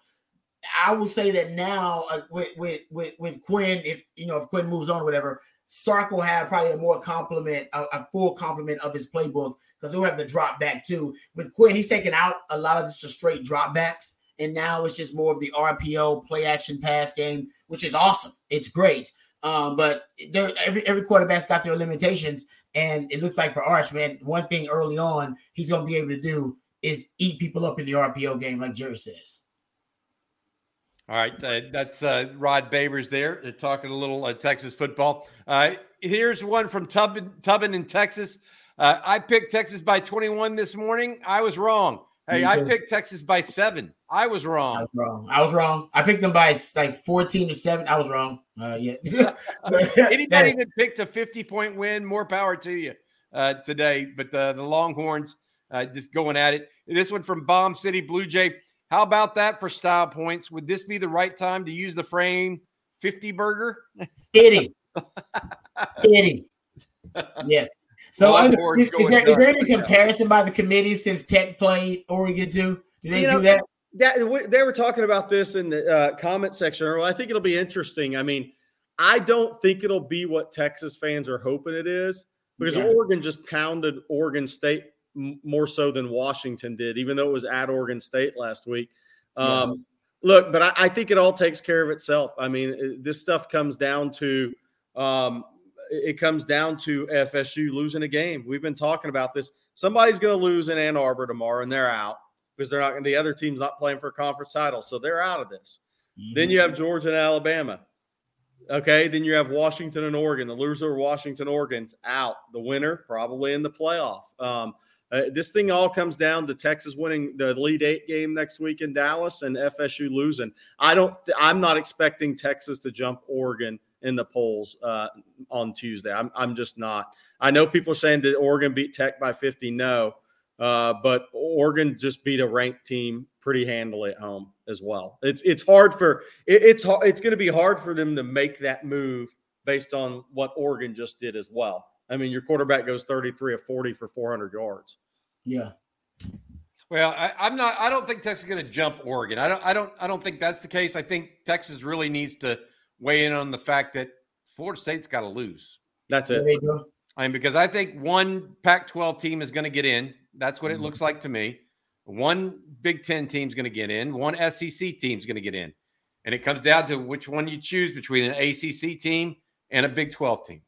Speaker 2: I will say that now uh, with, with with with Quinn, if you know if Quinn moves on, or whatever, Sark will have probably a more complement, a, a full complement of his playbook because he'll have the drop back too. With Quinn, he's taken out a lot of just straight drop backs, and now it's just more of the RPO play action pass game, which is awesome. It's great. Um, but there, every every quarterback's got their limitations, and it looks like for Arch, man, one thing early on he's going to be able to do is eat people up in the RPO game, like Jerry says.
Speaker 1: All right, uh, that's uh, Rod Babers there uh, talking a little uh, Texas football. Uh, here's one from Tubman, Tubman in Texas. Uh, I picked Texas by 21 this morning. I was wrong. Hey, I picked Texas by seven. I was
Speaker 2: I
Speaker 1: wrong.
Speaker 2: was wrong. I was wrong. I picked them by like 14 or 7. I was wrong. Uh, yeah.
Speaker 1: Anybody that picked a 50 point win, more power to you uh, today. But the, the Longhorns uh, just going at it. This one from Bomb City Blue Jay. How about that for style points? Would this be the right time to use the frame 50 burger?
Speaker 2: Fitty. Fitty. Yes. So,
Speaker 1: Well,
Speaker 2: under- is, is there, is there any comparison by the committee since Tech played Oregon too? Do they
Speaker 3: You know,
Speaker 2: do that?
Speaker 3: that they were talking about this in the uh, comment section. earlier. I think it'll be interesting. I mean, I don't think it'll be what Texas fans are hoping it is because
Speaker 2: Yeah.
Speaker 3: Oregon just pounded Oregon State m- more so than Washington did, even though it was at Oregon State last week. Um, Look, but I, I think it all takes care of itself. I mean, it- this stuff comes down to um, it comes down to FSU losing a game. We've been talking about this. Somebody's going to lose in Ann Arbor tomorrow, and they're out because they're not going. The other team's not playing for a conference title, so they're out of this. Then you have Georgia and Alabama. Okay, then you have Washington and Oregon. The loser of Washington, Oregon's out. The winner probably in the playoff. Um, uh, this thing all comes down to Texas winning the lead eight game next week in Dallas and FSU losing. I don't. th- I'm not expecting Texas to jump Oregon in the polls uh, on Tuesday. I'm. I'm just not. I know people are saying did Oregon beat Tech by 50? No, uh, but Oregon just beat a ranked team pretty handily at home as well. It's it's hard for it, it's it's going to be hard for them to make that move based on what Oregon just did as well. I mean, your quarterback goes 33 of 40 for 400 yards.
Speaker 2: Yeah.
Speaker 1: Well, I, I'm not. I don't think Texas is going to jump Oregon. I don't. I don't. I don't think that's the case. I think Texas really needs to weigh in on the fact that Florida State's got to lose.
Speaker 3: That's it.
Speaker 1: I mean, because I think one Pac-12 team is going to get in. That's what it
Speaker 2: Mhm.
Speaker 1: looks like to me. One Big Ten team's going to get in. One SEC team's going to get in, and it comes down to which one you choose between an ACC team and a Big 12 team.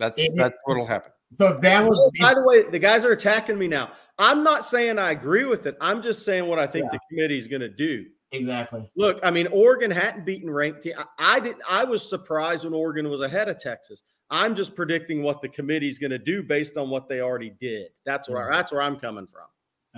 Speaker 1: That's
Speaker 2: It-
Speaker 1: that's what'll happen.
Speaker 2: So if Bama,
Speaker 3: Oh, by the way, the guys are attacking me now. I'm not saying I agree with it. I'm just saying what I think
Speaker 2: Yeah.
Speaker 3: the committee's going to do.
Speaker 2: exactly.
Speaker 3: Look, I mean, Oregon hadn't beaten ranked team. I, I didn't. I was surprised when Oregon was ahead of Texas. I'm just predicting what the committee's going to do based on what they already did. That's where
Speaker 2: Mhm.
Speaker 3: that's where I'm coming from.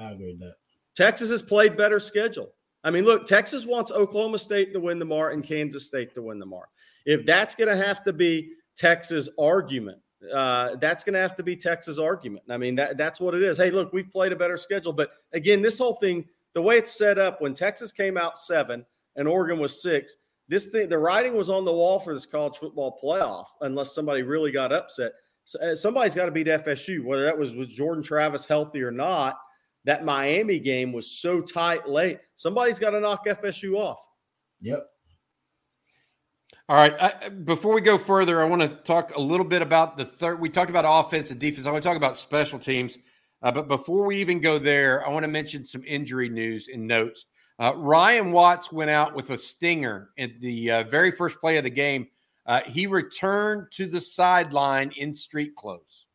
Speaker 2: I agree with that.
Speaker 3: Texas has played better schedule. I mean, look, Texas wants Oklahoma State to win the MAR and Kansas State to win the MAR. If that's going to have to be Texas' argument, uh, that's going to have to be Texas' argument. I mean, that, that's what it is. Hey, look, we've played a better schedule. But again, this whole thing, the way it's set up, when Texas came out seven and Oregon was six, this thing, the writing was on the wall for this college football playoff, unless somebody really got upset. So, uh, somebody's got to beat FSU, whether that was with Jordan Travis healthy or not. That Miami game was so tight late. Somebody's got to knock FSU off.
Speaker 2: Yep.
Speaker 1: All right. I, before we go further, I want to talk a little bit about the third. We talked about offense and defense. I want to talk about special teams. Uh, but before we even go there, I want to mention some injury news and notes. Uh, Ryan Watts went out with a stinger at the uh, very first play of the game. Uh, he returned to the sideline in street clothes.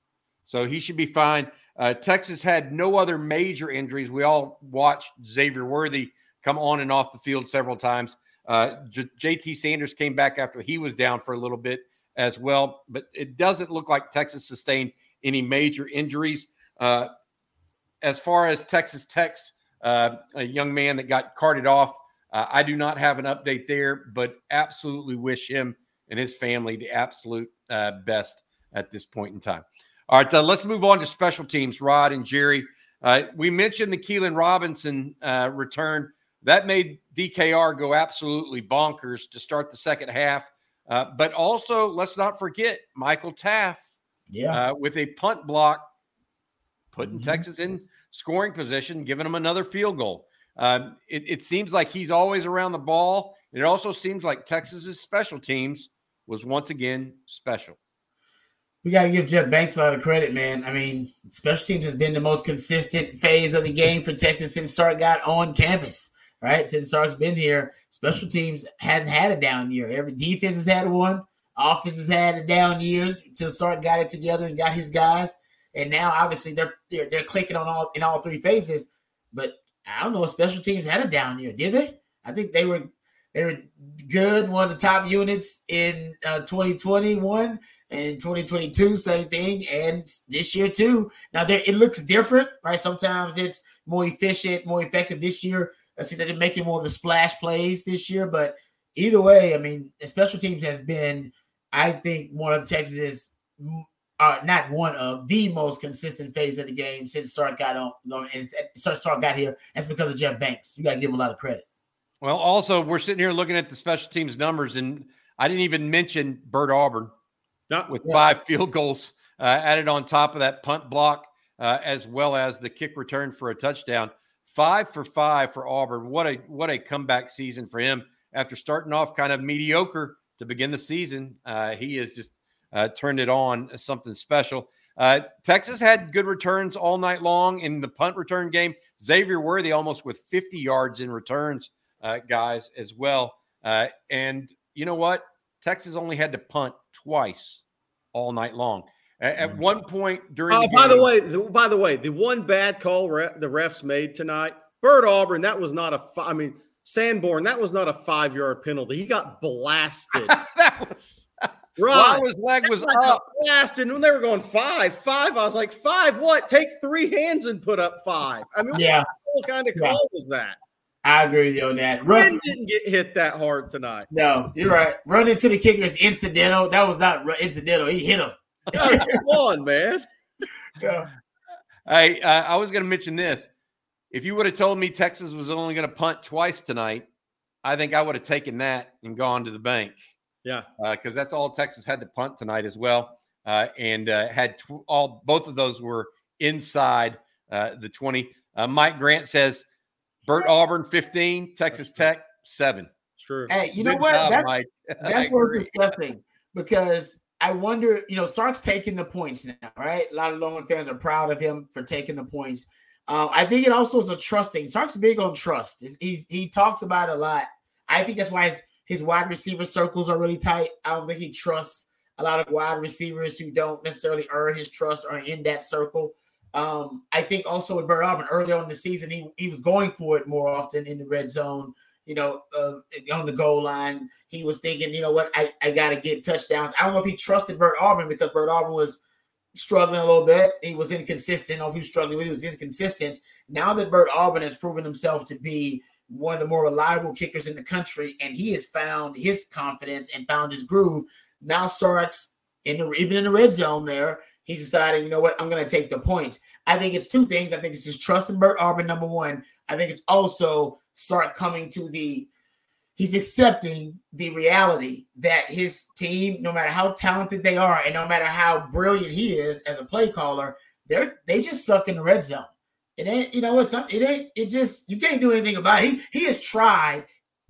Speaker 1: So he should be fine. Uh, Texas had no other major injuries. We all watched Xavier Worthy come on and off the field several times. Uh, J- JT Sanders came back after he was down for a little bit as well, but it doesn't look like Texas sustained any major injuries. Uh, as far as Texas Tech's uh, a young man that got carted off, uh, I do not have an update there, but absolutely wish him and his family the absolute uh, best at this point in time. All right, uh, let's move on to special teams. Rod and Jerry, we mentioned the Keilan Robinson return. That made DKR go absolutely bonkers to start the second half. Uh, but also, let's not forget Michael Taaffe
Speaker 2: Yeah.
Speaker 1: uh, with a punt block, putting
Speaker 2: Mhm.
Speaker 1: Texas in scoring position, giving them another field goal. Um, it, it seems like he's always around the ball. And it also seems like Texas's special teams was once again special.
Speaker 2: we got to give Jeff Banks a lot of credit, man. I mean, special teams has been the most consistent phase of the game for Texas since Sark got on campus, right? Since Sark's been here, special teams hasn't had a down year. Every defense has had one, offense has had a down year until Sark got it together and got his guys. And now, obviously, they're they're, they're clicking on all in all three phases. But I don't know if special teams had a down year, did they? I think they were they were good, one of the top units in uh, 2021 and 2022, same thing, and this year too. Now there it looks different, right? Sometimes it's more efficient, more effective this year. I see that they're making more of the splash plays this year, but either way, I mean, the special teams has been, I think, one of Texas's m- are not one of the most consistent phase of the game since Sark got on, and Sark got here. That's because of Jeff Banks. You got to give him a lot of credit.
Speaker 1: Well, also we're sitting here looking at the special teams numbers, and I didn't even mention Bert Auburn
Speaker 3: Not
Speaker 1: with
Speaker 2: Yeah.
Speaker 1: five field goals uh, added on top of that punt block, uh, as well as the kick return for a touchdown. Five for five for Auburn. What a what a comeback season for him after starting off kind of mediocre to begin the season. Uh, he has just uh, turned it on something special. Uh, Texas had good returns all night long in the punt return game. Xavier Worthy almost with 50 yards in returns, uh, guys, as well. Uh, and you know what? Texas only had to punt twice all night long. A- At, mm. one point during
Speaker 3: Oh,
Speaker 1: the
Speaker 3: by the way, the, by the way, the one bad call re- the refs made tonight, Bert Auburn, that was not a. Fi- I mean, Sanborn, that was not a five yard penalty. He got blasted.
Speaker 1: that was
Speaker 3: right.
Speaker 1: while his leg was
Speaker 3: That guy got
Speaker 1: up.
Speaker 3: blasted. When they were going five, five, I was like, five, what? Take three hands and put up five. I mean,
Speaker 2: Yeah,
Speaker 3: what kind of
Speaker 2: Yeah.
Speaker 3: call was that?
Speaker 2: I agree with you on that. Run,
Speaker 3: didn't get hit that hard tonight.
Speaker 2: no, you're right. Running to the kicker is incidental. That was not ru- incidental. He hit him.
Speaker 3: Oh, come on, man.
Speaker 2: Yeah.
Speaker 1: Hey, uh, I was going to mention this. If you would have told me Texas was only going to punt twice tonight, I think I would have taken that and gone to the bank
Speaker 3: Yeah.
Speaker 1: because that's all Texas had to punt tonight as well, uh, and uh, had tw- all both of those were inside uh, the twenty. Uh, Mike Grant says, "Bert Auburn fifteen, Texas Tech seven.
Speaker 3: True.
Speaker 2: Hey, you know what?
Speaker 1: job,
Speaker 2: That's,
Speaker 1: Mike.
Speaker 2: That's worth discussing because I wonder, you know, Sark's taking the points now, right? A lot of Longhorn fans are proud of him for taking the points. Uh, I think it also is a trusting. Sark's big on trust. He's, he's he talks about a lot. I think that's why his, his wide receiver circles are really tight. I don't think he trusts a lot of wide receivers who don't necessarily earn his trust or are in that circle. Um, I think also with Bert Auburn early on in the season, he he was going for it more often in the red zone. You know, uh, on the goal line, he was thinking, you know what, I, I got to get touchdowns. I don't know if he trusted Bert Auburn because Bert Auburn was struggling a little bit. He was inconsistent. Know if he was struggling, he was inconsistent. Now that Bert Auburn has proven himself to be one of the more reliable kickers in the country, and he has found his confidence and found his groove. Now Sark's in the even in the red zone there. He's deciding, you know what, I'm going to take the points. I think it's two things. I think it's just trust in Bert Auburn, number one. I think it's also Sark coming to the he's accepting the reality that his team, no matter how talented they are, and no matter how brilliant he is as a play caller, they're they just suck in the red zone. It ain't, you know what? It ain't. It just you can't do anything about it. He he has tried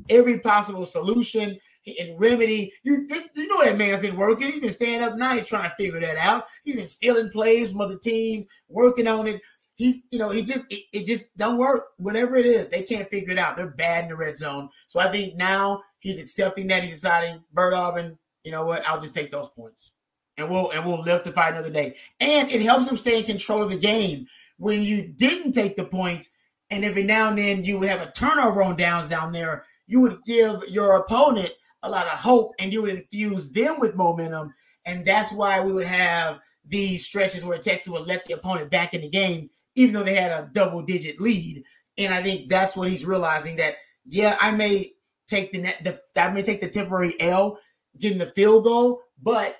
Speaker 2: every possible solution and remedy. You this, you know that man's been working. He's been staying up night trying to figure that out. He's been stealing plays from other teams, working on it. He's you know he just it, it just don't work. Whatever it is, they can't figure it out. They're bad in the red zone. So I think now he's accepting that. He's deciding, Bert Auburn, you know what? I'll just take those points, and we'll and we'll live to fight another day. And it helps him stay in control of the game when you didn't take the points, and every now and then you would have a turnover on downs down there. You would give your opponent a lot of hope, and you would infuse them with momentum, and that's why we would have these stretches where Texas would let the opponent back in the game, even though they had a double-digit lead. And I think that's what he's realizing that yeah, I may take the net, the, I may take the temporary L, getting the field goal, but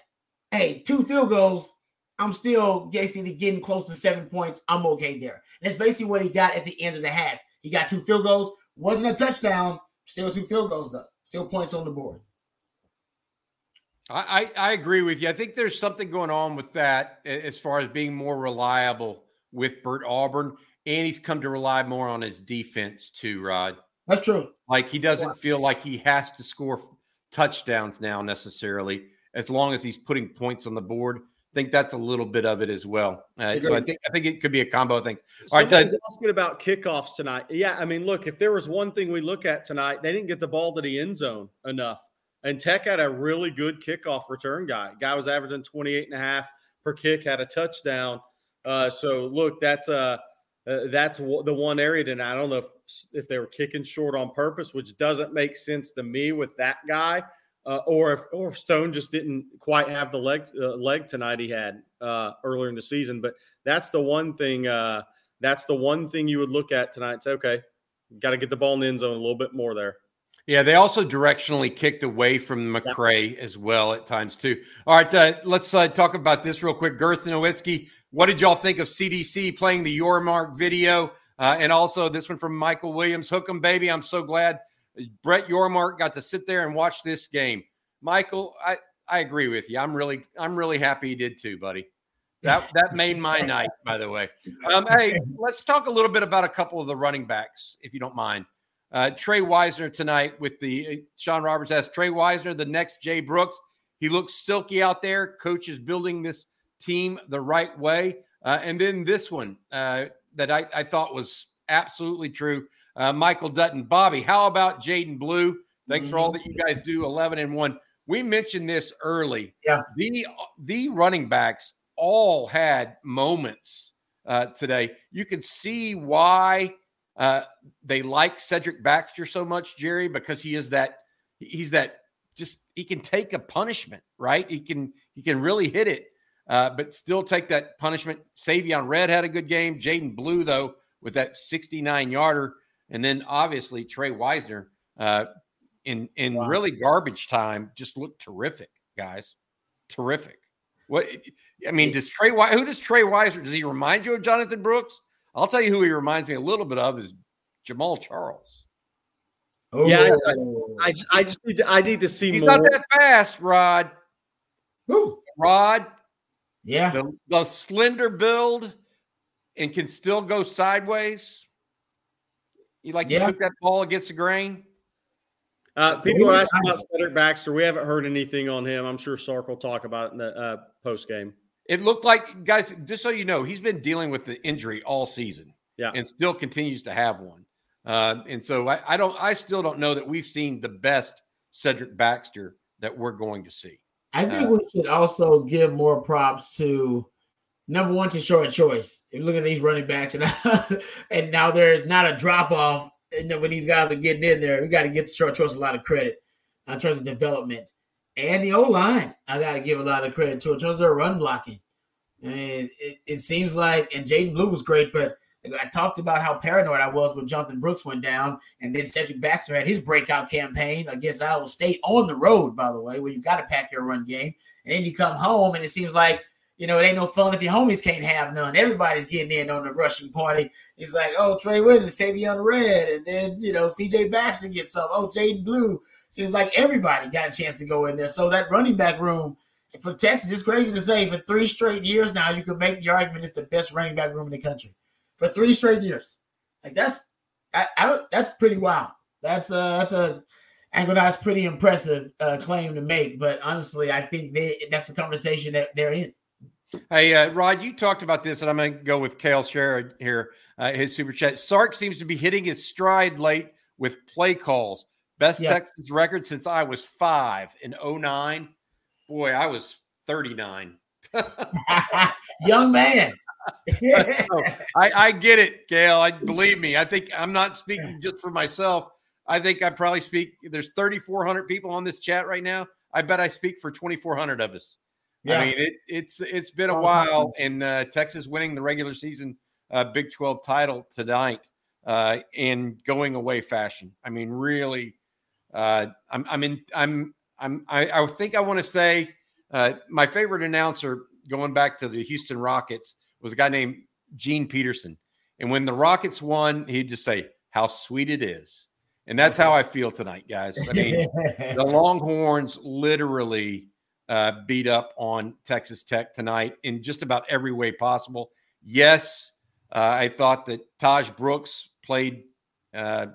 Speaker 2: hey, two field goals, I'm still basically getting close to seven points. I'm okay there. And that's basically what he got at the end of the half. He got two field goals, wasn't a touchdown, still two field goals though, still points on the board.
Speaker 1: I I agree with you. I think there's something going on with that as far as being more reliable with Bert Auburn, and he's come to rely more on his defense too, Rod.
Speaker 2: That's true.
Speaker 1: Like he doesn't feel like he has to score touchdowns now necessarily, as long as he's putting points on the board. I think that's a little bit of it as well. Uh, so I think I think it could be a combo of things. All right,
Speaker 3: Somebody's
Speaker 1: Doug.
Speaker 3: asking about kickoffs tonight. Yeah, I mean, look, if there was one thing we look at tonight, they didn't get the ball to the end zone enough. And Tech had a really good kickoff return guy. Guy was averaging 28 and a half per kick, had a touchdown. Uh, so look, that's uh, uh that's w- the one area tonight. I don't know if, if they were kicking short on purpose, which doesn't make sense to me with that guy. Uh, or if or Stone just didn't quite have the leg uh, leg tonight he had uh, earlier in the season, but that's the one thing. That's the one thing you would look at tonight. and Say, okay, got to get the ball in the end zone a little bit more there.
Speaker 1: Yeah, they also directionally kicked away from McCray as well at times too. All right, uh, let's uh, talk about this real quick. Girth Nowitzki, what did y'all think of CDC playing the Yormark video? Uh, and also this one from Michael Williams. Hook 'em, baby. I'm so glad Brett Yormark got to sit there and watch this game. Michael, I, I agree with you. I'm really I'm really happy he did too, buddy. That that made my night, by the way. Um, hey, let's talk a little bit about a couple of the running backs, if you don't mind. Uh, Trey Wisner tonight with the uh, Sean Roberts asked Trey Wisner, the next Jay Brooks. He looks silky out there. Coach is building this team the right way. Uh, and then this one uh, that I, I, thought was absolutely true. Uh, Michael Dutton, Bobby, how about Jaydon Blue? Thanks mm-hmm. for all that you guys do. 11 and one. We mentioned this early.
Speaker 2: Yeah.
Speaker 1: The the running backs all had moments uh, today. You can see why uh, they like Cedric Baxter so much, Jerry, because he is that he's that just he can take a punishment, right? He can he can really hit it, uh, but still take that punishment. Savion Red had a good game. Jaydon Blue though with that 69 yarder, and then obviously Trey Wisner uh, in in wow. really garbage time just looked terrific, guys, terrific. What I mean, does Trey who does Trey Wisner? Does he remind you of Jonathan Brooks? I'll tell you who he reminds me a little bit of is Jamaal Charles.
Speaker 3: Oh. Yeah, I, I, I, just need to, I need to see
Speaker 1: He's
Speaker 3: more.
Speaker 1: not that fast, Rod.
Speaker 2: Who?
Speaker 1: Rod.
Speaker 2: Yeah.
Speaker 1: The, the slender build and can still go sideways. You like yeah. you took that ball against the grain.
Speaker 3: Uh, people are asking about Cedric Baxter. We haven't heard anything on him. I'm sure Sark will talk about it in the uh, post game.
Speaker 1: It looked like, guys, just so you know, he's been dealing with the injury all season.
Speaker 3: Yeah.
Speaker 1: And still continues to have one. Uh, and so I, I, don't, I still don't know that we've seen the best Cedric Baxter that we're going to see.
Speaker 2: I think uh, we should also give more props to number one Tashard Choice. If you look at these running backs and, and now there's not a drop off when these guys are getting in there. We got to get Tashard Choice a lot of credit in terms of development and the O line. I got to give a lot of credit to in terms of run blocking. I mean, it, it seems like, and Jaydon Blue was great, but I talked about how paranoid I was when Jonathan Brooks went down, and then Cedric Baxter had his breakout campaign against Iowa State on the road, by the way, where you got to pack your run game. And then you come home, and it seems like, you know, it ain't no fun if your homies can't have none. Everybody's getting in on the rushing party. It's like, oh, Trey Williams, Savion Red, and then, you know, CJ Baxter gets some. Oh, Jaydon Blue. Seems like everybody got a chance to go in there. So that running back room for Texas, it's crazy to say for three straight years now, you can make the argument it's the best running back room in the country for three straight years. Like that's, I, I don't, that's pretty wild. That's uh, that's a, angle that's pretty impressive uh, claim to make. But honestly, I think they, that's the conversation that they're in.
Speaker 1: Hey, uh, Rod, you talked about this, and I'm going to go with Kale Sherrod here. Uh, his super chat. Sark seems to be hitting his stride late with play calls. Best yeah. Texas record since I was five in 09. Boy, I was 39.
Speaker 2: Young man.
Speaker 1: so, I, I get it, Gail. I believe me. I think I'm not speaking just for myself. I think I probably speak. There's 3,400 people on this chat right now. I bet I speak for 2,400 of us. Yeah. I mean, it, it's it's been a while, and uh, Texas winning the regular season uh, Big 12 title tonight uh, in going away fashion. I mean, really uh, I'm, I'm in. I'm. I'm. I, I think I want to say uh, my favorite announcer going back to the Houston Rockets was a guy named Gene Peterson, and when the Rockets won, he'd just say, "How sweet it is," and that's how I feel tonight, guys. I mean, the Longhorns literally uh, beat up on Texas Tech tonight in just about every way possible. Yes, uh, I thought that Tahj Brooks played uh,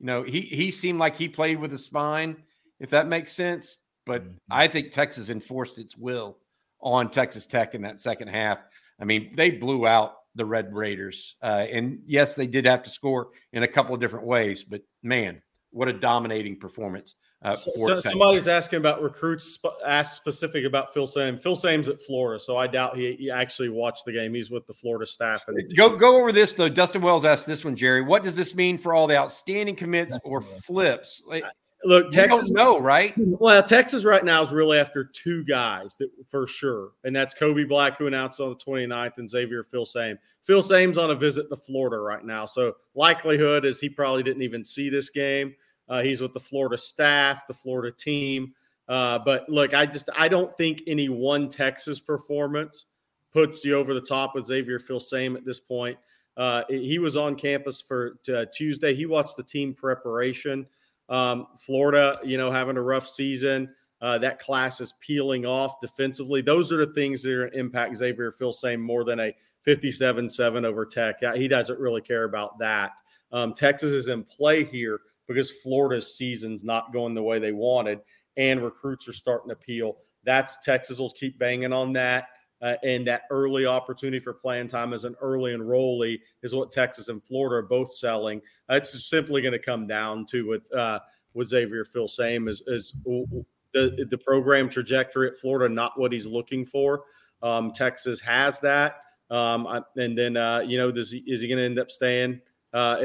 Speaker 1: you know, he he seemed like he played with a spine, if that makes sense. But mm-hmm. I think Texas enforced its will on Texas Tech in that second half. I mean, they blew out the Red Raiders, uh, and yes, they did have to score in a couple of different ways. But man, what a dominating performance!
Speaker 3: Uh, so, so somebody's asking about recruits. Asked specific about Filsaime. Phil Sam's at Florida, so I doubt he, he actually watched the game. He's with the Florida staff. And
Speaker 1: go go over this though. Dustin Wells asked this one, Jerry. What does this mean for all the outstanding commits or flips? Like,
Speaker 3: Look, Texas,
Speaker 1: no, right?
Speaker 3: Well, Texas right now is really after two guys that for sure, and that's Kobe Black, who announced on the 29th, and Xavier Filsaime. Filsaime's on a visit to Florida right now, so likelihood is he probably didn't even see this game. Uh, he's with the Florida staff, the Florida team. Uh, but look, I just I don't think any one Texas performance puts you over the top with Xavier Filsaime at this point. Uh, he was on campus for uh, Tuesday. He watched the team preparation. Um, Florida, you know, having a rough season. Uh, that class is peeling off defensively. Those are the things that are impact Xavier Filsaime more than a 57 7 over Tech. He doesn't really care about that. Um, Texas is in play here because Florida's season's not going the way they wanted and recruits are starting to peel. That's Texas will keep banging on that. Uh, and that early opportunity for playing time as an early enrollee is what Texas and Florida are both selling. Uh, it's simply going to come down to with uh, with Xavier Filsaime is as the the program trajectory at Florida not what he's looking for. Um, Texas has that, um, and then uh, you know does he, is he going to end up staying uh,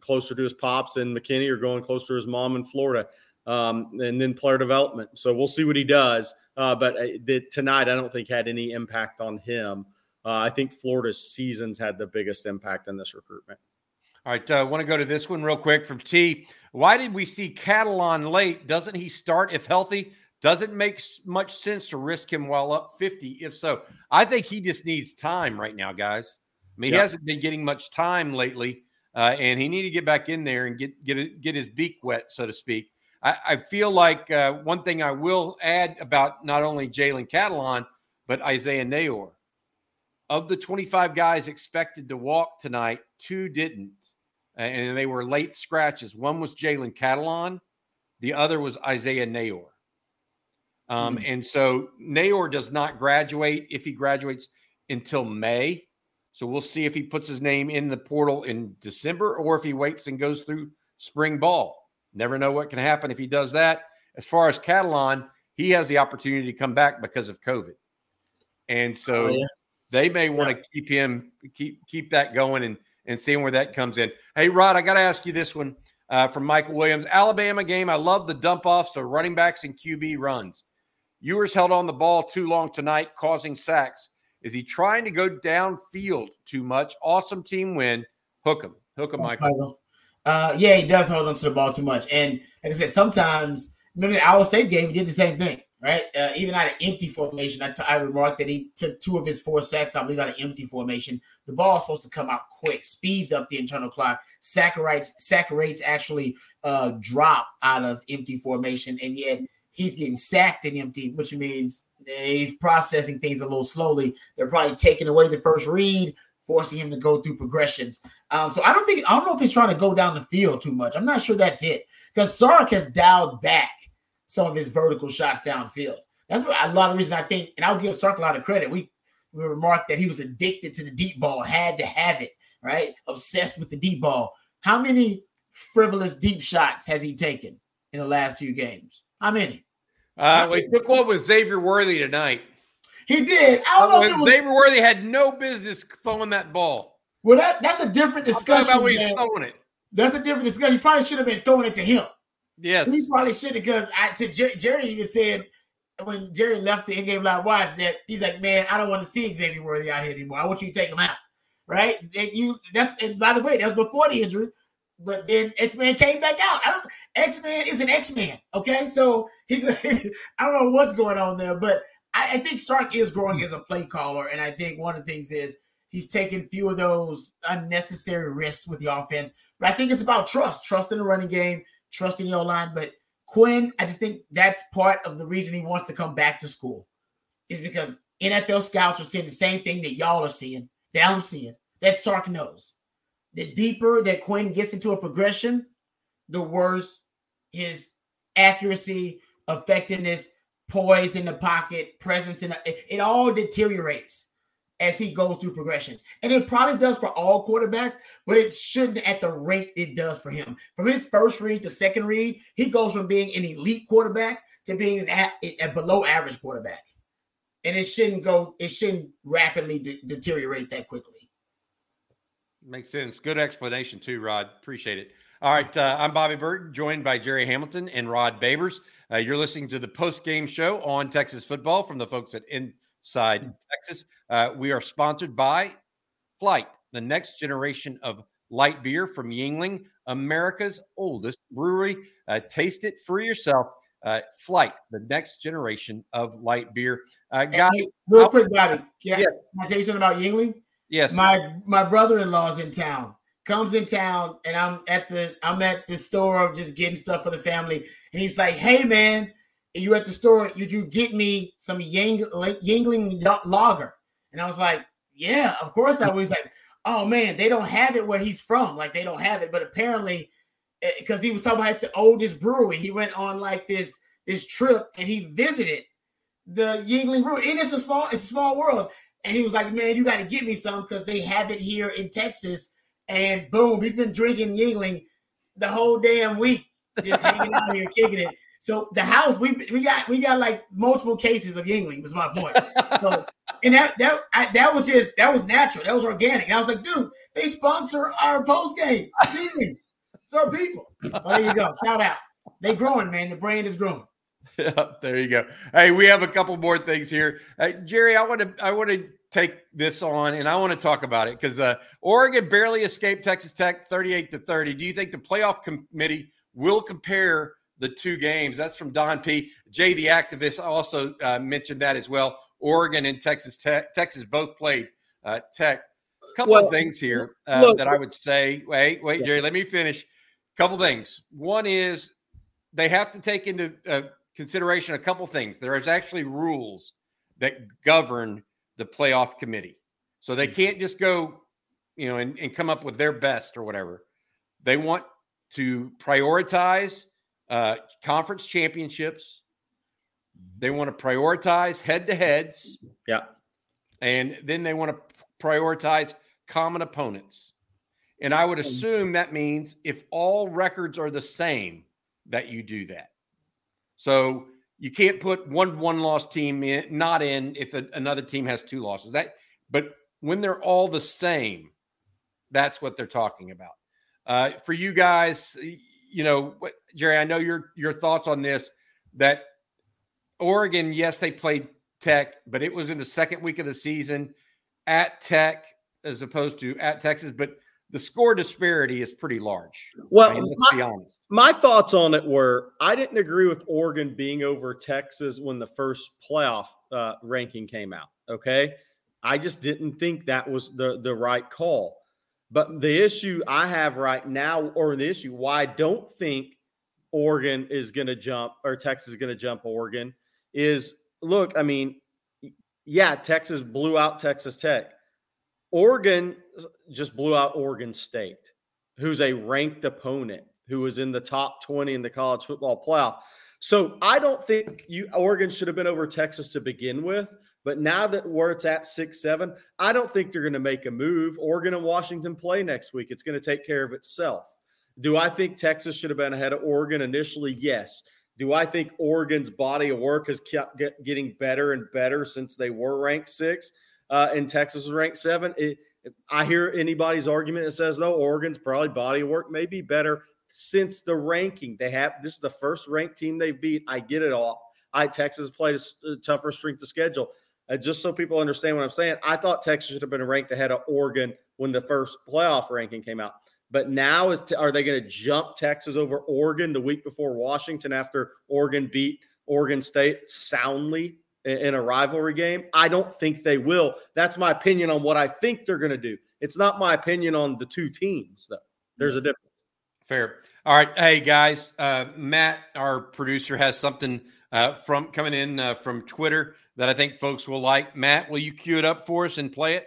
Speaker 3: closer to his pops in McKinney or going closer to his mom in Florida? um, and then player development. So we'll see what he does. Uh, but uh, the, tonight, I don't think had any impact on him. Uh, I think Florida's seasons had the biggest impact in this recruitment.
Speaker 1: All right, I uh, want to go to this one real quick from T. Why did we see Catalon late? Doesn't he start if healthy? Doesn't make much sense to risk him while up 50. If so, I think he just needs time right now, guys. I mean, he hasn't been getting much time lately, uh, and he need to get back in there and get get get his beak wet, so to speak. I, I feel like uh, one thing I will add about not only Jalen Catalon, but Isaiah Neyor. Of the 25 guys expected to walk tonight, two didn't. And they were late scratches. One was Jalen Catalon, the other was Isaiah Neyor. Um, mm And so Neyor does not graduate if he graduates until May. So we'll see if he puts his name in the portal in December or if he waits and goes through spring ball. Never know what can happen if he does that. As far as Catalon, he has the opportunity to come back because of COVID. And so oh, yeah. they may want to keep him, keep keep that going and and seeing where that comes in. Hey, Rod, I got to ask you this one uh, from Michael Williams. Alabama game. I love the dump offs to running backs and QB runs. Ewers held on the ball too long tonight, causing sacks. Is he trying to go downfield too much? Awesome team win. Hook him. Hook him, Michael.
Speaker 2: Uh, yeah, he does hold on to the ball too much. And like I said, sometimes remember the Iowa State game, he did the same thing, right? Uh, even out of empty formation, I, t- I remarked that he took two of his four sacks, I believe, out of empty formation. The ball is supposed to come out quick, speeds up the internal clock. Sack rates, sack rates actually uh, drop out of empty formation, and yet he's getting sacked in empty, which means he's processing things a little slowly. They're probably taking away the first read, forcing him to go through progressions. Um, so I don't think I don't know if he's trying to go down the field too much. I'm not sure that's it because Sark has dialed back some of his vertical shots downfield. That's what a lot of reasons I think, and I'll give Sark a lot of credit. We we remarked that he was addicted to the deep ball, had to have it, right? Obsessed with the deep ball. How many frivolous deep shots has he taken in the last few games? How many?
Speaker 1: Uh, we took one with Xavier Worthy tonight.
Speaker 2: He did. I don't know.
Speaker 1: If was, David Worthy had no business throwing that ball.
Speaker 2: Well, that that's a different discussion.
Speaker 1: about when he's throwing it.
Speaker 2: That's a different discussion. He probably should have been throwing it to him.
Speaker 1: Yes,
Speaker 2: he probably should have because I to Jerry, Jerry even said when Jerry left the in-game live watch that he's like, man, I don't want to see Xavier Worthy out here anymore. I want you to take him out. Right? And you that's and by the way, that's before the injury. But then X Man came back out. I don't X Man is an X Man. Okay, so he's I don't know what's going on there, but I, I, think Sark is growing as a play caller, and I think one of the things is he's taking few of those unnecessary risks with the offense. But I think it's about trust, trust in the running game, trust in your line. But Quinn, I just think that's part of the reason he wants to come back to school, is because NFL scouts are seeing the same thing that y'all are seeing, that I'm seeing, that Sark knows. The deeper that Quinn gets into a progression, the worse his accuracy, effectiveness, poise in the pocket, presence in the, it, it all deteriorates as he goes through progressions. And it probably does for all quarterbacks, but it shouldn't at the rate it does for him. From his first read to second read, he goes from being an elite quarterback to being an a, below average quarterback. And it shouldn't go, it shouldn't rapidly de- deteriorate that quickly.
Speaker 1: Makes sense. Good explanation, too, Rod. Appreciate it. All right. Uh, I'm Bobby Burton, joined by Jerry Hamilton and Rod Babers. Uh, you're listening to the post game show on Texas football from the folks at Inside Texas. Uh, we are sponsored by Flight, the next generation of light beer from Yuengling, America's oldest brewery. Uh, taste it for yourself. Uh, Flight, the next generation of light beer. Uh, guys,
Speaker 2: Hey, real quick, Bobby. Can, I,
Speaker 1: Yeah.
Speaker 2: can I tell you something about Yuengling?
Speaker 1: Yes,
Speaker 2: My my brother-in-law's in town. Comes in town, and I'm at the I'm at the store just getting stuff for the family. And he's like, "Hey, man, you at the store? Would you get me some Ying, Yuengling lager?" And I was like, "Yeah, of course I was." Like, "Oh man, they don't have it where he's from. Like they don't have it." But apparently, eh, because he was talking about the oldest brewery, he went on like this this trip and he visited the Yuengling Brewery. And it's a small it's a small world. And he was like, "Man, you got to get me some because they have it here in Texas." And boom, he's been drinking Yuengling the whole damn week, just hanging out here, kicking it. So the house, we we got we got like multiple cases of Yuengling. Was my point. So, and that that I, that was just that was natural. That was organic. And I was like, dude, they sponsor our post game. It's our people. So there you go. Shout out. They growing, man. The brand is growing.
Speaker 1: Yep, there you go. Hey, we have a couple more things here. Uh, Jerry, I want to I want to take this on and I want to talk about it because uh, Oregon barely escaped Texas Tech 38 to 30. Do you think the playoff committee will compare the two games? That's from Don P. Jay, the activist, also uh, mentioned that as well. Oregon and Texas Tech, Texas both played uh, Tech. A couple
Speaker 3: Well,
Speaker 1: of things here uh,
Speaker 3: look-
Speaker 1: that I would say. Wait, wait,
Speaker 3: Yeah.
Speaker 1: Jerry, let me finish. Couple things. One is they have to take into uh, consideration a couple things. There is actually rules that govern the playoff committee, so they can't just go, you know, and, and come up with their best or whatever. They want to prioritize uh, conference championships. They want to prioritize head-to-heads,
Speaker 3: Yeah.
Speaker 1: and then they want to prioritize common opponents. And I would assume that means if all records are the same, that you do that. So you can't put one one loss team in, not in if a- another team has two losses. That, but when they're all the same, that's what they're talking about. Uh, for you guys, you know, Jerry, I know your your thoughts on this. That Oregon, yes, they played Tech, but it was in the second week of the season at Tech as opposed to at Texas. But the score disparity is pretty large.
Speaker 3: Well,
Speaker 1: I mean, let's
Speaker 3: my-
Speaker 1: be honest.
Speaker 3: my thoughts on it were I didn't agree with Oregon being over Texas when the first playoff uh, ranking came out. Okay. I just didn't think that was the, the right call. But the issue I have right now, or the issue why I don't think Oregon is going to jump or Texas is going to jump Oregon is look, I mean, yeah, Texas blew out Texas Tech. Oregon just blew out Oregon State who's a ranked opponent who was in the top 20 in the college football playoff. So I don't think you Oregon should have been over Texas to begin with. But now that where it's at six, seven, I don't think they're going to make a move. Oregon and Washington play next week. It's going to take care of itself. Do I think Texas should have been ahead of Oregon initially? Yes. Do I think Oregon's body of work has kept get, getting better and better since they were ranked six uh, and Texas was ranked seven? It, I hear anybody's argument that says though Oregon's probably body work may be better since the ranking. They have this is the first ranked team they beat. I get it all. I Texas played a a tougher strength of schedule. Uh, just so people understand what I'm saying, I thought Texas should have been ranked ahead of Oregon when the first playoff ranking came out. But now is are they going to jump Texas over Oregon the week before Washington after Oregon beat Oregon State soundly in, in a rivalry game? I don't think they will. That's my opinion on what I think they're going to do. It's not my opinion on the two teams though. There's a difference.
Speaker 1: Fair. All right. Hey, guys. Uh, Matt, our producer, has something uh, from coming in uh, from Twitter that I think folks will like. Matt, will you cue it up for us and play it?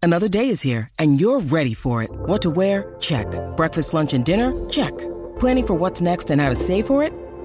Speaker 5: Another day is here, and you're ready for it. What to wear? Check. Breakfast, lunch, and dinner? Check. Planning for what's next and how to save for it?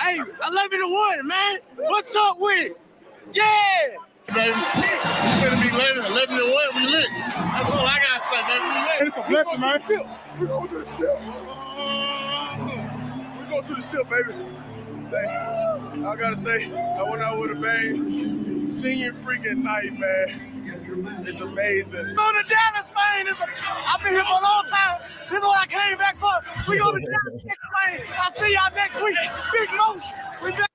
Speaker 6: Hey, 11 to 1, man. What's up with it? Yeah!
Speaker 7: Baby, it's gonna be 11, 11 to 1. We lit. That's all I gotta say, baby. We lit.
Speaker 6: It's a blessing, man. Ship.
Speaker 7: We're going to the ship.
Speaker 6: We're going to the ship, baby. Hey, I gotta say, I went out with a bang. Senior freaking night, man. It's amazing. Go to Dallas, man. It's a, I've been here for a long time. This is what I came back for. We go to Dallas next, man. I'll see y'all next week. Big motion. We back.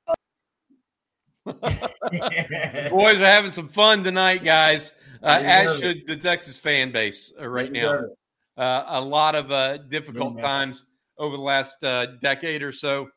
Speaker 1: Boys are having some fun tonight, guys. Uh, as
Speaker 2: deserve
Speaker 1: should the Texas fan base uh, right
Speaker 2: They
Speaker 1: now. Uh, a lot of uh, difficult times over the last uh, decade or so,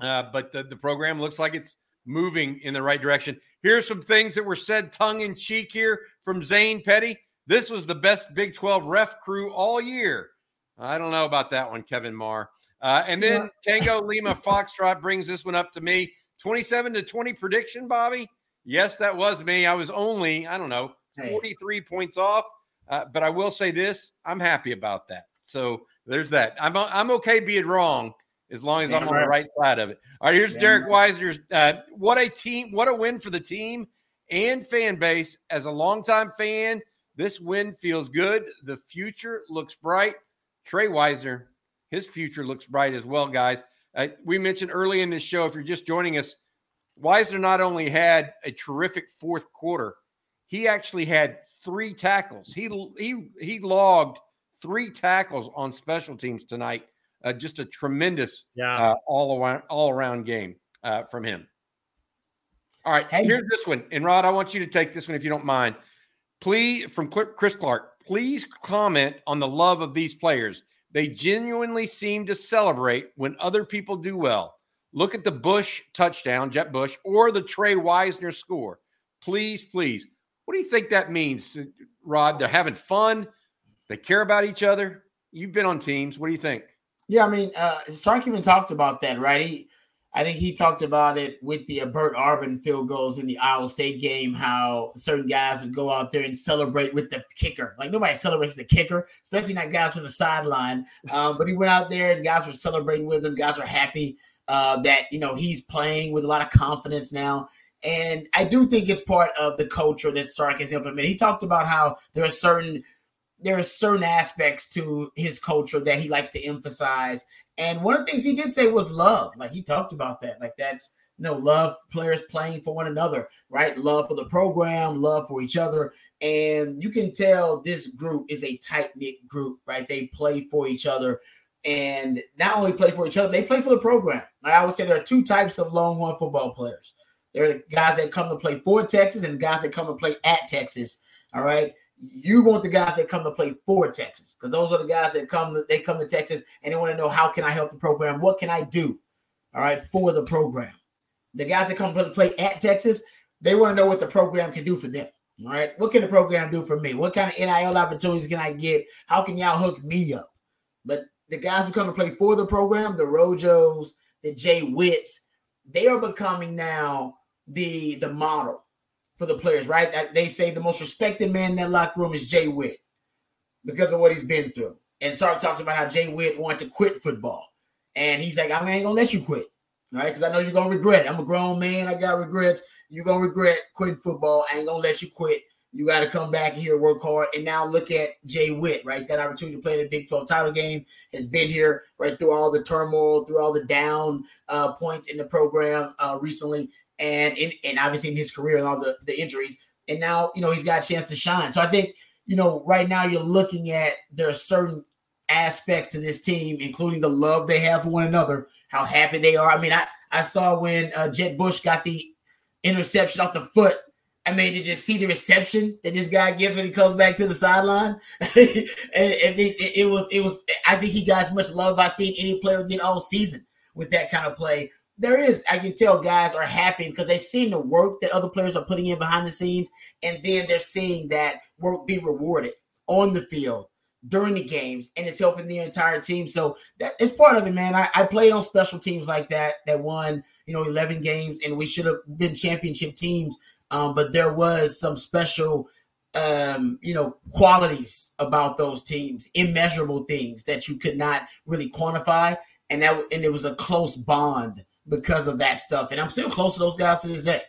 Speaker 1: uh, but the, the program looks like it's moving in the right direction. Here's some things that were said tongue in cheek here from Zane Petty. This was the best Big 12 ref crew all year. I don't know about that one, Kevin Marr. Uh, and then Tango Lima Foxtrot brings this one up to me 27 to 20 prediction, Bobby. Yes, that was me. I was only, I don't know,
Speaker 2: Hey.
Speaker 1: 43 points off. Uh, but I will say this I'm happy about that. So there's that. I'm, I'm okay being wrong as long as I'm
Speaker 2: Damn
Speaker 1: on the
Speaker 2: right.
Speaker 1: right side of it. All right, here's
Speaker 2: Damn
Speaker 1: Derek Weisner's. Uh, what a team, what a win for the team and fan base. As a longtime fan, this win feels good. The future looks bright. Trey Wisner, his future looks bright as well, guys. Uh, we mentioned early in this show, if you're just joining us, Wisner not only had a terrific fourth quarter, he actually had three tackles. He he he logged three tackles on special teams tonight. Uh, just a tremendous
Speaker 3: Yeah.
Speaker 1: uh, all around all around game uh, from him. All right,
Speaker 2: Hey.
Speaker 1: here's this one, and Rod, I want you to take this one if you don't mind. Please, from Chris Clark, please comment on the love of these players. They genuinely seem to celebrate when other people do well. Look at the Bush touchdown, Jett Bush, or the Trey Wisner score. Please, please. What do you think that means, Rod? They're having fun. They care about each other. You've been on teams. What do you think?
Speaker 2: Yeah, I mean, uh, Sark even talked about that, right? He, I think he talked about it with the uh, Bert Auburn field goals in the Iowa State game. How certain guys would go out there and celebrate with the kicker. Like nobody celebrates the kicker, especially not guys from the sideline. Um, but he went out there and guys were celebrating with him. Guys are happy uh, that you know he's playing with a lot of confidence now. And I do think it's part of the culture that Sark has implemented. He talked about how there are certain there are certain aspects to his culture that he likes to emphasize. And one of the things he did say was love. Like he talked about that. Like that's you know, love players playing for one another, right? Love for the program, love for each other. And you can tell this group is a tight-knit group, right? They play for each other. And not only play for each other, they play for the program. Like I would say there are two types of Longhorn football players. There are the guys that come to play for Texas and guys that come to play at Texas. All right you want the guys that come to play for Texas because those are the guys that come they come to Texas and they want to know how can I help the program? What can I do? All right, for the program. The guys that come to play at Texas, they want to know what the program can do for them. All right, what can the program do for me? What kind of NIL opportunities can I get? How can y'all hook me up? But the guys who come to play for the program, the Rojos, the Jay Witts, they are becoming now the the model for the players, right? They say the most respected man in that locker room is Jay Witt because of what he's been through. And Sark talks about how Jay Witt wanted to quit football. And he's like, I ain't gonna let you quit. right? because I know you're gonna regret it. I'm a grown man, I got regrets. You're gonna regret quitting football. I ain't gonna let you quit. You got to come back here, work hard. And now look at Jay Witt, right? He's got an opportunity to play in the Big 12 title game, has been here right through all the turmoil, through all the down uh, points in the program uh, recently and in, and obviously in his career and all the, the injuries. And now, you know, he's got a chance to shine. So I think, you know, right now you're looking at there are certain aspects to this team, including the love they have for one another, how happy they are. I mean, I, I saw when uh, Jett Bush got the interception off the foot. I mean, to just see the reception that this guy gives when he comes back to the sideline, and, and it, it was, it was. I think he got as much love I've seen any player get all season with that kind of play there is, I can tell guys are happy because they've seen the work that other players are putting in behind the scenes, and then they're seeing that work be rewarded on the field during the games, and it's helping the entire team. So that it's part of it, man. I, I played on special teams like that that won, you know, 11 games, and we should have been championship teams. Um, but there was some special um, you know, qualities about those teams, immeasurable things that you could not really quantify. And that and it was a close bond because of that stuff. And I'm still close to those guys to this day.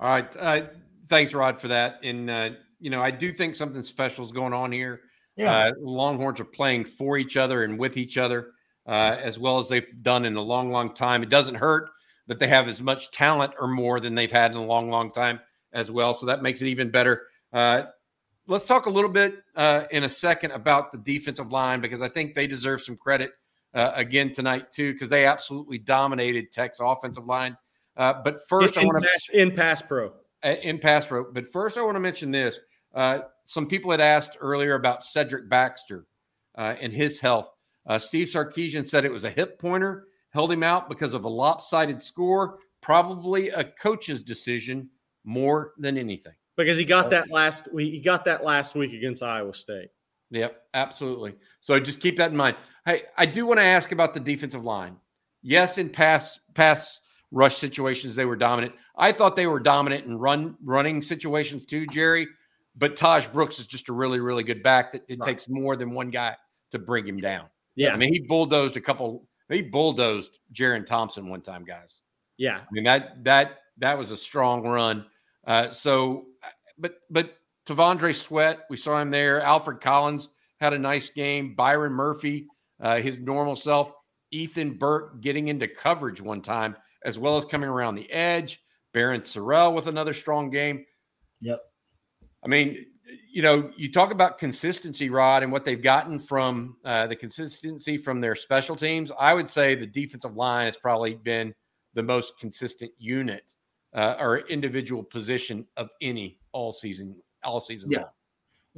Speaker 1: All right. Uh, thanks, Rod, for that. And uh, you know, I do think something special is going on here. Yeah. Uh, Longhorns are playing for each other and with each other, uh, as well as they've done in a long, long time. It doesn't hurt that they have as much talent or more than they've had in a long, long time as well. So that makes it even better. Uh, let's talk a little bit uh, in a second about the defensive line because I think they deserve some credit uh, again tonight too because they absolutely dominated Tech's offensive line. Uh, but first,
Speaker 3: in,
Speaker 1: I want
Speaker 3: to in pass pro
Speaker 1: uh, in pass pro. But first, I want to mention this. Uh, some people had asked earlier about Cedric Baxter and his health. Steve Sarkisian said it was a hip pointer, held him out because of a lopsided score, probably a coach's decision more than anything
Speaker 3: because he got that last. He got that last week against Iowa State.
Speaker 1: Yep, absolutely. So just keep that in mind. Hey, I do want to ask about the defensive line. Yes, in pass pass rush situations they were dominant. I thought they were dominant in run running situations too, Jerry. But Tahj Brooks is just a really really good back that it right. takes more than one guy to bring him down.
Speaker 3: Yeah,
Speaker 1: I mean he bulldozed a couple. He bulldozed Jerrin Thompson one time, guys.
Speaker 3: Yeah,
Speaker 1: I mean that that that was a strong run. Uh, so, but but T'Vondre Sweat, we saw him there. Alfred Collins had a nice game. Byron Murphy, uh, his normal self. Ethan Burke getting into coverage one time, as well as coming around the edge. Barryn Sorrell with another strong game.
Speaker 2: Yep.
Speaker 1: I mean, you know, you talk about consistency, Rod, and what they've gotten from uh, the consistency from their special teams. I would say the defensive line has probably been the most consistent unit uh, or individual position of any all season, all season
Speaker 2: yeah.
Speaker 1: long.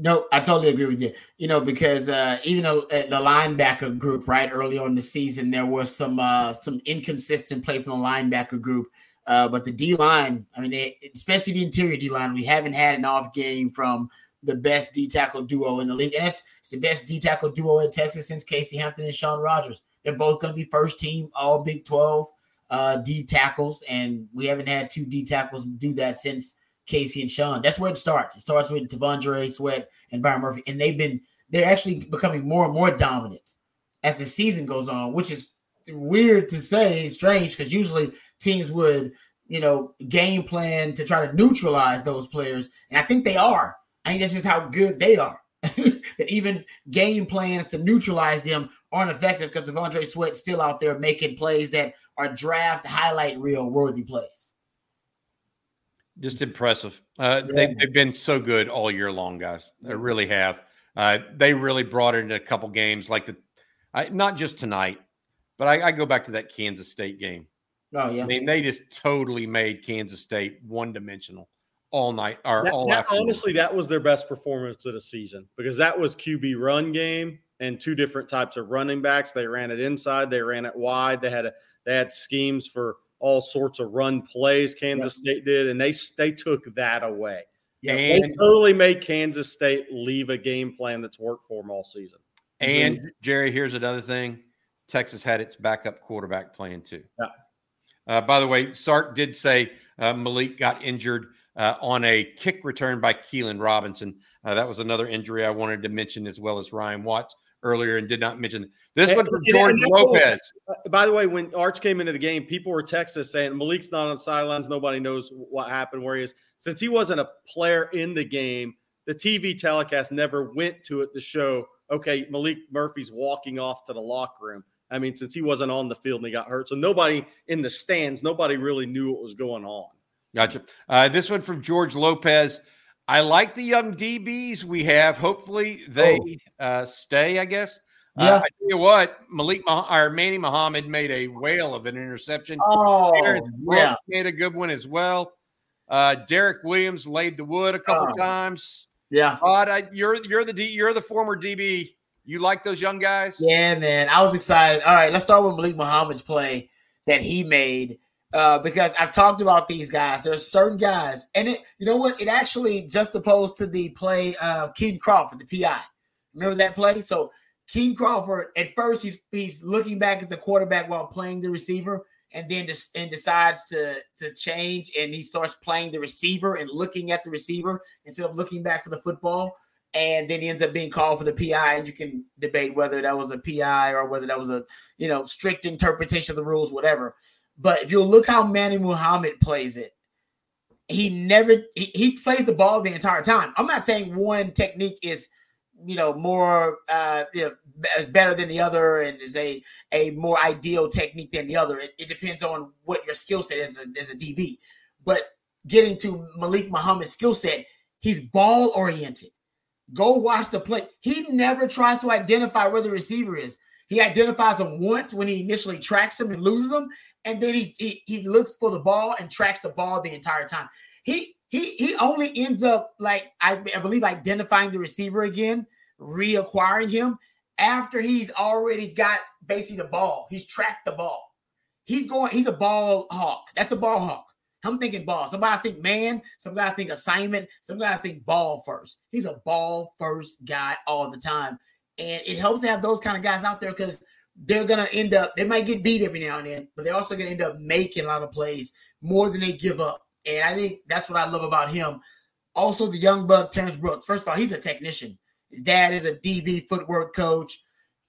Speaker 2: No, I totally agree with you. You know, because uh, even though uh, the linebacker group, right early on in the season, there was some uh, some inconsistent play from the linebacker group. Uh, but the D line, I mean, they, especially the interior D line, we haven't had an off game from the best D tackle duo in the league. And it's, it's the best D tackle duo in Texas since Casey Hampton and Shaun Rogers. They're both going to be first team All Big 12 uh, D tackles, and we haven't had two D tackles do that since Casey and Shaun. That's where it starts. It starts with T'Vondre Sweat and Byron Murphy, and they've been they're actually becoming more and more dominant as the season goes on, which is weird to say, strange because usually teams would you know game plan to try to neutralize those players, and I think they are. I think that's just how good they are. that even game plans to neutralize them aren't effective because T'Vondre Sweat's still out there making plays that are draft highlight reel worthy plays.
Speaker 1: Just impressive. Uh, yeah. they, have been so good all year long, guys. They really have. Uh, they really brought it in a couple games, like the, I, not just tonight, but I, I, go back to that Kansas State game.
Speaker 2: Oh yeah. I
Speaker 1: mean, they just totally made Kansas State one dimensional all night or
Speaker 3: that,
Speaker 1: all
Speaker 3: that, honestly that was their best performance of the season because that was QB run game and two different types of running backs. They ran it inside, they ran it wide. They had a they had schemes for all sorts of run plays. Kansas State did, and they they took that away. Yeah, and they totally made Kansas State leave a game plan that's worked for them all season.
Speaker 1: And Jerry, here's another thing: Texas had its backup quarterback playing too.
Speaker 3: Yeah.
Speaker 1: Uh, by the way, Sark did say uh, Malik got injured uh, on a kick return by Keilan Robinson. Uh, that was another injury I wanted to mention, as well as Ryan Watts earlier and did not mention this one from George Lopez.
Speaker 3: Uh, by the way, when Arch came into the game, people were texting saying Malik's not on the sidelines. Nobody knows what happened, where he is. Since he wasn't a player in the game, the TV telecast never went to it to show, okay, Malik Murphy's walking off to the locker room. I mean, since he wasn't on the field and he got hurt. So nobody in the stands, nobody really knew what was going on.
Speaker 1: Gotcha. Uh, this one from George Lopez. I like the young DBs we have. Hopefully they oh. uh, stay, I guess. Uh, yeah. Uh, I tell you what, Malik Mah- or Manny Muhammad made a whale of an interception.
Speaker 2: Oh, yeah.
Speaker 1: made a good one as well. Uh, Derek Williams laid the wood a couple oh. times.
Speaker 2: Yeah,
Speaker 1: Rod, I, you're you're the D, you're the former DB. You like those young guys?
Speaker 2: Yeah, man. I was excited. All right, let's start with Malik Muhammad's play that he made uh, because I've talked about these guys. There's certain guys, and it, you know what? It actually just opposed to the play uh, Kitan Crawford, the PI. Remember that play? So Keem Crawford, at first, he's he's looking back at the quarterback while playing the receiver, and then just and decides to to change, and he starts playing the receiver and looking at the receiver instead of looking back for the football. And then he ends up being called for the PI, and you can debate whether that was a PI or whether that was a you know strict interpretation of the rules, whatever. But if you look how Manny Muhammad plays it, he never he, he plays the ball the entire time. I'm not saying one technique is you know more uh you know, better than the other and is a a more ideal technique than the other. It, it depends on what your skill set is as, as a db but getting to malik muhammad's skill set he's ball oriented go watch the play. He never tries to identify where the receiver is he identifies him once when he initially tracks him and loses him and then he he, he looks for the ball and tracks the ball the entire time he he he only ends up like I, I believe identifying the receiver again, reacquiring him after he's already got basically the ball. He's tracked the ball. He's going. He's a ball hawk. That's a ball hawk. I'm thinking ball. Some guys think man. Some guys think assignment. Some guys think ball first. He's a ball first guy all the time, and it helps to have those kind of guys out there because they're gonna end up. They might get beat every now and then, but they're also gonna end up making a lot of plays more than they give up. And I think that's what I love about him. Also, the young buck, Terrance Brooks. First of all, he's a technician. His dad is a DB footwork coach,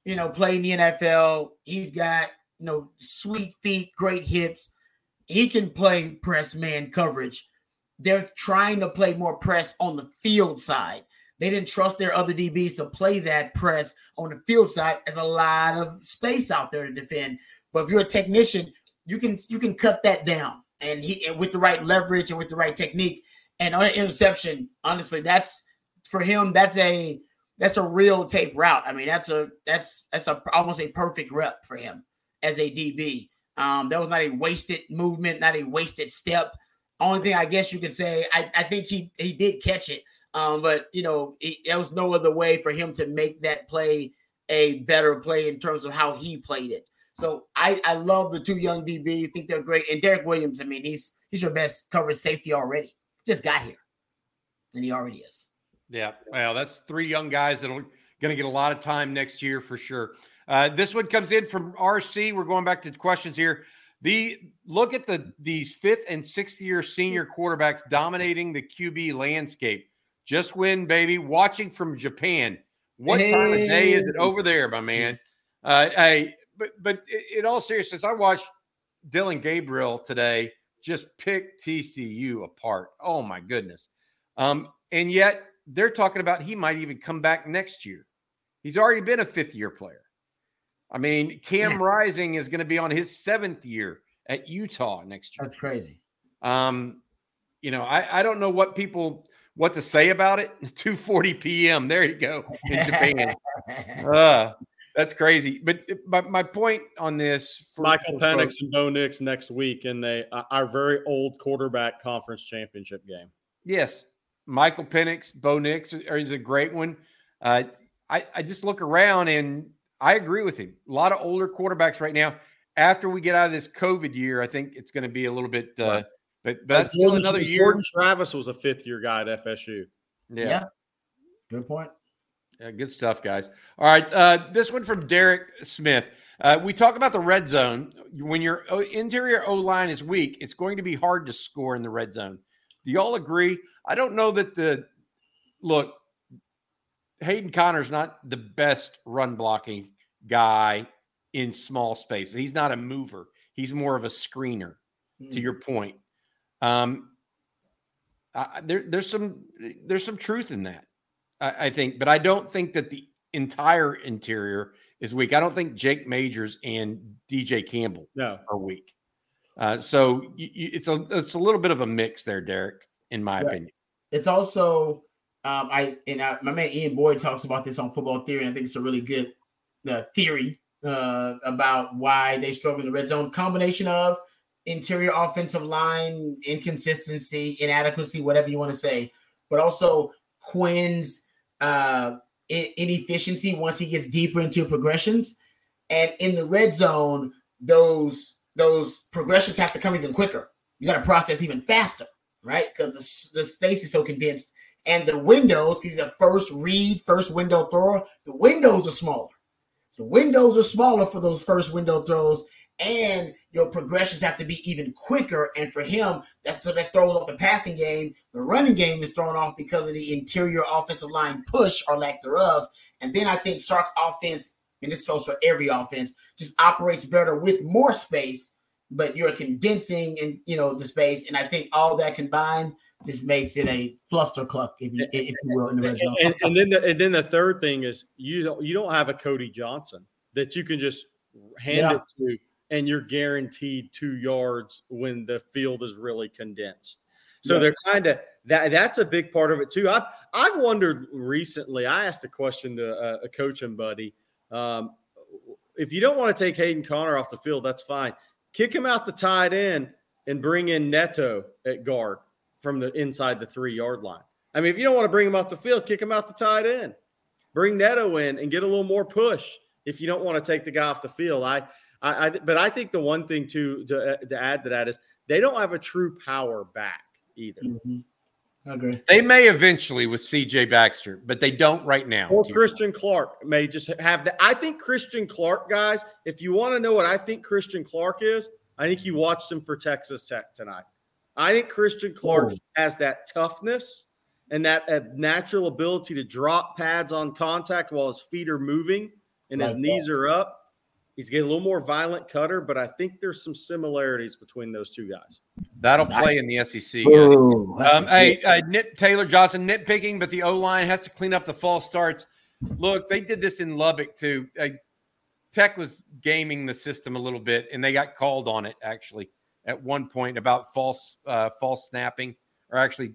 Speaker 2: you know, playing the NFL. He's got, you know, sweet feet, great hips. He can play press man coverage. They're trying to play more press on the field side. They didn't trust their other DBs to play that press on the field side. There's a lot of space out there to defend. But if you're a technician, you can you can cut that down and he and with the right leverage and with the right technique and on an interception honestly that's for him that's a that's a real tape route i mean that's a that's that's a almost a perfect rep for him as a db um that was not a wasted movement not a wasted step only thing i guess you could say i, I think he he did catch it um but you know it, there was no other way for him to make that play a better play in terms of how he played it so I, I love the two young DBs. Think they're great. And Derek Williams, I mean, he's he's your best coverage safety already. Just got here, and he already is.
Speaker 1: Yeah, well, that's three young guys that are going to get a lot of time next year for sure. Uh, this one comes in from RC. We're going back to questions here. The look at the these fifth and sixth year senior quarterbacks dominating the QB landscape. Just win, baby. Watching from Japan. What hey. time of day is it over there, my man? Uh, hey, but but in all seriousness, I watched Dillon Gabriel today just pick TCU apart. Oh my goodness. Um, and yet they're talking about he might even come back next year. He's already been a fifth year player. I mean, Cam yeah. Rising is going to be on his seventh year at Utah next year.
Speaker 2: That's crazy.
Speaker 1: Um, you know, I, I don't know what people what to say about it. 2:40 p.m. There you go in Japan. uh, that's crazy. But but my point on this,
Speaker 3: for, Michael for Penix folks, and Bo Nix next week in the uh, our very old quarterback conference championship game.
Speaker 1: Yes, Michael Penix, Bo Nix is a great one. Uh, I I just look around and I agree with him. A lot of older quarterbacks right now. After we get out of this COVID year, I think it's going to be a little bit. Uh, right. But, but that's still another year.
Speaker 3: Jordan Travis was a fifth year guy at FSU.
Speaker 2: Yeah. yeah. Good point.
Speaker 1: Yeah, good stuff, guys. All right. Uh, this one from Derek Smith. Uh, we talk about the red zone. When your interior O line is weak, it's going to be hard to score in the red zone. Do y'all agree? I don't know that the look, Hayden Conner's not the best run blocking guy in small space. He's not a mover, he's more of a screener, mm. to your point. Um, I, there, there's some there's some truth in that. I, I think, but I don't think that the entire interior is weak. I don't think Jake Majors and DJ Campbell
Speaker 3: no.
Speaker 1: are weak. Uh, so you, you, it's a it's a little bit of a mix there, Derek, in my right. opinion.
Speaker 2: It's also um, I and I, my man Ian Boyd talks about this on Football Theory, and I think it's a really good uh, theory uh, about why they struggle in the red zone. Combination of interior offensive line inconsistency, inadequacy, whatever you want to say, but also Quinn's uh, inefficiency once he gets deeper into progressions. And in the red zone, those those progressions have to come even quicker. You got to process even faster, right? Because the, the space is so condensed And the windows, he's a first read, first window thrower. The windows are smaller. The windows are smaller for those first window throws, and your progressions have to be even quicker. And for him, that's so that throws off the passing game. The running game is thrown off because of the interior offensive line push or lack thereof. And then I think Sark's offense, and this goes for every offense, just operates better with more space, but you're condensing and you know the space. And I think all that combined just makes it a fluster cluck, if you, if you will, in the red zone.
Speaker 3: And, and then the, and then the third thing is you don't you don't have a Cody Johnson that you can just hand
Speaker 2: Yeah.
Speaker 3: it to and you're guaranteed two yards when the field is really condensed. So
Speaker 2: Yeah.
Speaker 3: they're kind of that. That's a big part of it too. I've I've wondered recently. I asked a question to a, a coach and buddy. Um, if you don't want to take Hayden Conner off the field, that's fine. Kick him out the tight end and bring in Neto at guard from the inside the three yard line. I mean, if you don't want to bring him off the field, kick him out the tight end. Bring Neto in and get a little more push. If you don't want to take the guy off the field, I, I, I but I think the one thing to to, uh, to add to that is they don't have a true power back either.
Speaker 2: Mhm. I agree.
Speaker 1: They may eventually with CJ Baxter, but they don't right now.
Speaker 3: Or Christian Clark may just have that. I think Christian Clark, guys, if you want to know what I think Christian Clark is, I think you watched him for Texas Tech tonight. I think Christian Clark
Speaker 2: Whoa.
Speaker 3: has that toughness and that uh, natural ability to drop pads on contact while his feet are moving and his
Speaker 2: Like
Speaker 3: knees are up. He's getting a little more violent cutter, but I think there's some similarities between those two guys.
Speaker 1: That'll play in the SEC.
Speaker 2: Ooh,
Speaker 1: Um,
Speaker 2: a
Speaker 1: hey, uh, Nit, Taylor Johnson nitpicking, but the O line has to clean up the false starts. Look, they did this in Lubbock too. Uh, Tech was gaming the system a little bit, and they got called on it actually at one point about false uh, false snapping or actually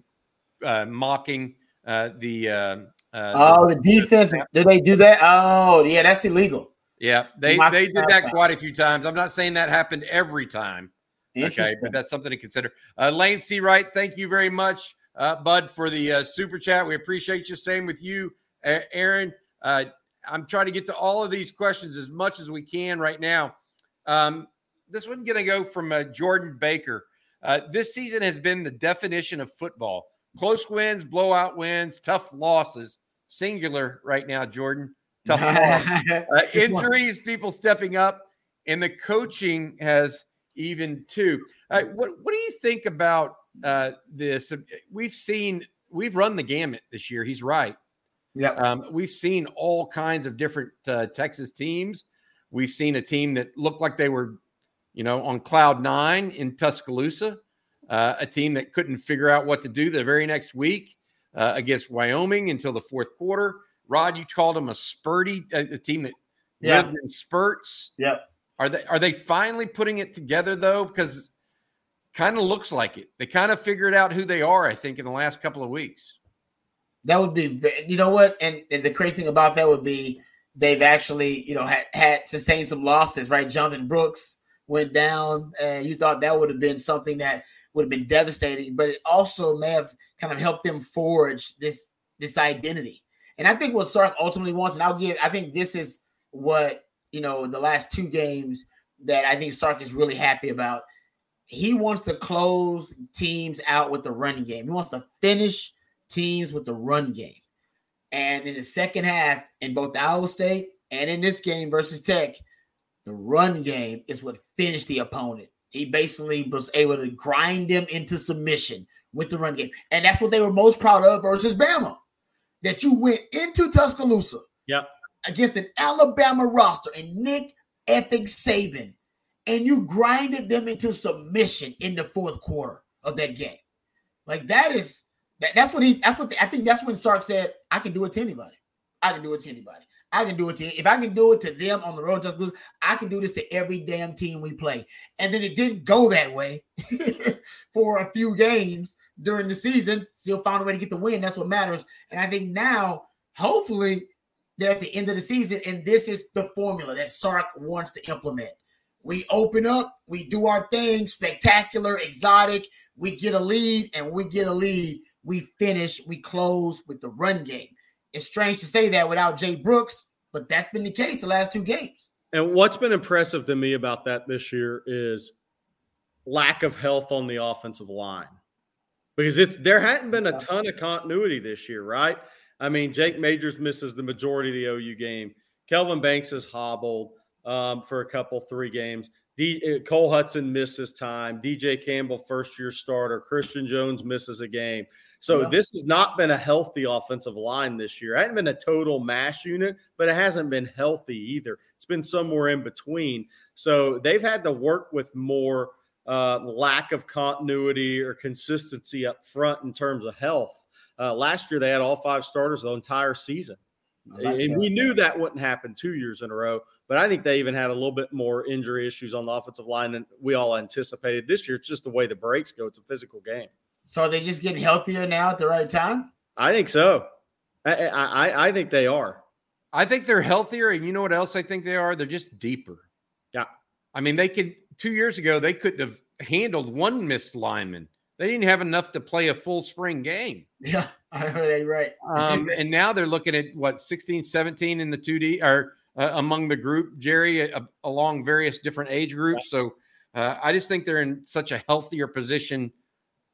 Speaker 1: uh, mocking uh, the. Uh, uh,
Speaker 2: oh, the defense. Did they do that? Oh, yeah, that's illegal.
Speaker 1: Yeah, they they did that quite a few times. I'm not saying that happened every time. Okay, but that's something to consider. Uh, Lane C. Wright, thank you very much, uh, Bud, for the uh, super chat. We appreciate you. Same with you, Aaron. Uh, I'm trying to get to all of these questions as much as we can right now. Um, this one's going to go from uh, Jordan Baker. Uh, this season has been the definition of football: close wins, blowout wins, tough losses. Singular right now, Jordan. Tough uh, injuries, people stepping up, and the coaching has even too. Uh, what what do you think about uh, this? We've seen we've run the gamut this year. He's right.
Speaker 2: Yeah,
Speaker 1: Um, we've seen all kinds of different uh, Texas teams. We've seen a team that looked like they were, you know, on cloud nine in Tuscaloosa. Uh, a team that couldn't figure out what to do the very next week uh, against Wyoming until the fourth quarter. Rod, you called them a spurty, a, team that
Speaker 2: Yeah.
Speaker 1: lived in spurts.
Speaker 2: Yep.
Speaker 1: Are they are they finally putting it together though? Because kind of looks like it. They kind of figured out who they are. I think in the last couple of weeks.
Speaker 2: That would be, you know what? And, and the crazy thing about that would be they've actually, you know, had, had sustained some losses, right? Jonathan Brooks went down, and you thought that would have been something that would have been devastating, but it also may have kind of helped them forge this this identity. And I think what Sark ultimately wants, and I'll give, I think this is what you know the last two games that I think Sark is really happy about. He wants to close teams out with the running game. He wants to finish teams with the run game. And in the second half, in both Iowa State and in this game versus Tech, the run game is what finished the opponent. He basically was able to grind them into submission with the run game. And that's what they were most proud of versus Bama. That you went into Tuscaloosa
Speaker 3: Yep.
Speaker 2: against an Alabama roster and Nick effing Saban, and you grinded them into submission in the fourth quarter of that game. Like that is that, that's what he that's what the, I think that's when Sark said, I can do it to anybody. I can do it to anybody. I can do it to if I can do it to them on the road just lose, I can do this to every damn team we play. And then it didn't go that way for a few games during the season. Still found a way to get the win. That's what matters. And I think now, hopefully, they're at the end of the season, and this is the formula that Sark wants to implement. We open up, we do our thing, spectacular, exotic. We get a lead, and we get a lead, we finish, we close with the run game. It's strange to say that without Jay Brooks, but that's been the case the last two games.
Speaker 3: And what's been impressive to me about that this year is lack of health on the offensive line. Because it's there hadn't been a ton of continuity this year, right? I mean, Jake Majors misses the majority of the OU game. Kelvin Banks is hobbled um, for a couple, three games. D, uh, Cole Hutson misses time. DJ Campbell, first year starter. Christian Jones misses a game. So yeah. this has not been a healthy offensive line this year. It hasn't been a total mash unit, but it hasn't been healthy either. It's been somewhere in between. So they've had to work with more uh, lack of continuity or consistency up front in terms of health. Uh, last year, they had all five starters the entire season. Like and that. we knew that wouldn't happen two years in a row. But I think they even had a little bit more injury issues on the offensive line than we all anticipated. This year, it's just the way the breaks go. It's a physical game.
Speaker 2: So are they just getting healthier now at the right time?
Speaker 3: I think so. I, I, I think they are.
Speaker 1: I think they're healthier. And you know what else I think they are? They're just deeper.
Speaker 3: Yeah.
Speaker 1: I mean, they could, two years ago, they couldn't have handled one missed lineman. They didn't have enough to play a full spring game.
Speaker 2: Yeah, I right.
Speaker 1: um, and now they're looking at what 16, 17 in the 2D or uh, among the group, Jerry, uh, along various different age groups. So uh, I just think they're in such a healthier position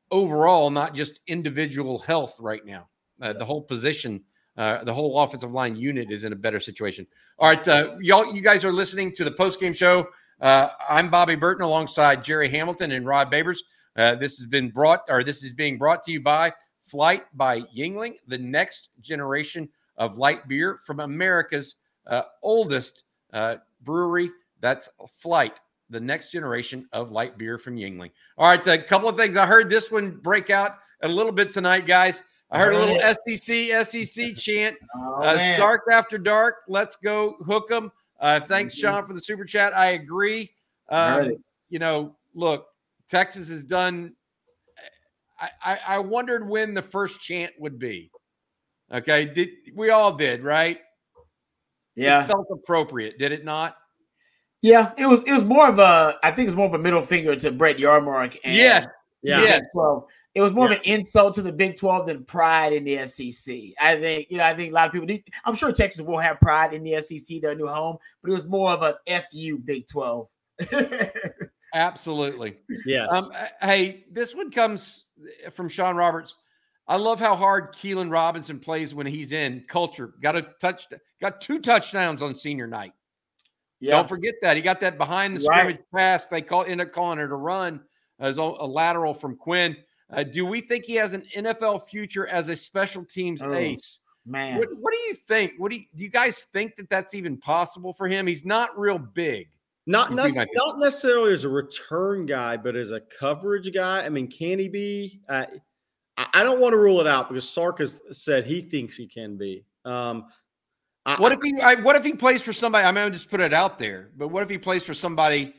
Speaker 1: overall, not just individual health right now. Uh, the whole position, uh, the whole offensive line unit is in a better situation. All right, uh, y'all, you guys are listening to the post game show. I'm Bobby Burton alongside Jerry Hamilton and Rod Babers. this has been brought, or this is being brought to you by Flight by Yuengling, the next generation of light beer from America's uh, oldest uh, brewery. That's Flight, the next generation of light beer from Yuengling. All right, a couple of things. I heard this one break out a little bit tonight, guys. I heard a little SEC SEC chant. Oh, uh, Sark after dark. Let's go hook them. Uh, thanks, mm-hmm. Sean, for the super chat. I agree. Um, you know, look, Texas has done. I, I, I wondered when the first chant would be. Okay, did we all did right?
Speaker 2: Yeah,
Speaker 1: it felt appropriate, did it not?
Speaker 2: Yeah, it was. It was more of a. I think it's more of a middle finger to Brett Yormark.
Speaker 1: And yes,
Speaker 2: yeah. Yes. So it was more yeah. of an insult to the Big Twelve than pride in the SEC. I think you know. I think a lot of people. I'm sure Texas will have pride in the SEC, their new home, but it was more of a fu Big Twelve.
Speaker 1: Absolutely.
Speaker 3: Yes.
Speaker 1: Um, hey, this one comes from Sean Roberts. I love how hard Keilan Robinson plays when he's in culture. Got a touch, got two touchdowns on senior night. Yeah. Don't forget that he got that behind the scrimmage pass. They call end up calling it a run as a, a lateral from Quinn. Uh, do we think he has an NFL future as a special teams oh, ace?
Speaker 2: Man,
Speaker 1: what, what, do you think? What do you, do you guys think that that's even possible for him? He's not real big.
Speaker 3: Not, not, not necessarily as a return guy, but as a coverage guy. I mean, can he be? Uh, I don't want to rule it out because Sark has said he thinks he can be. Um,
Speaker 1: what if he? I, what if he plays for somebody? I'm going to just put it out there, but what if he plays for somebody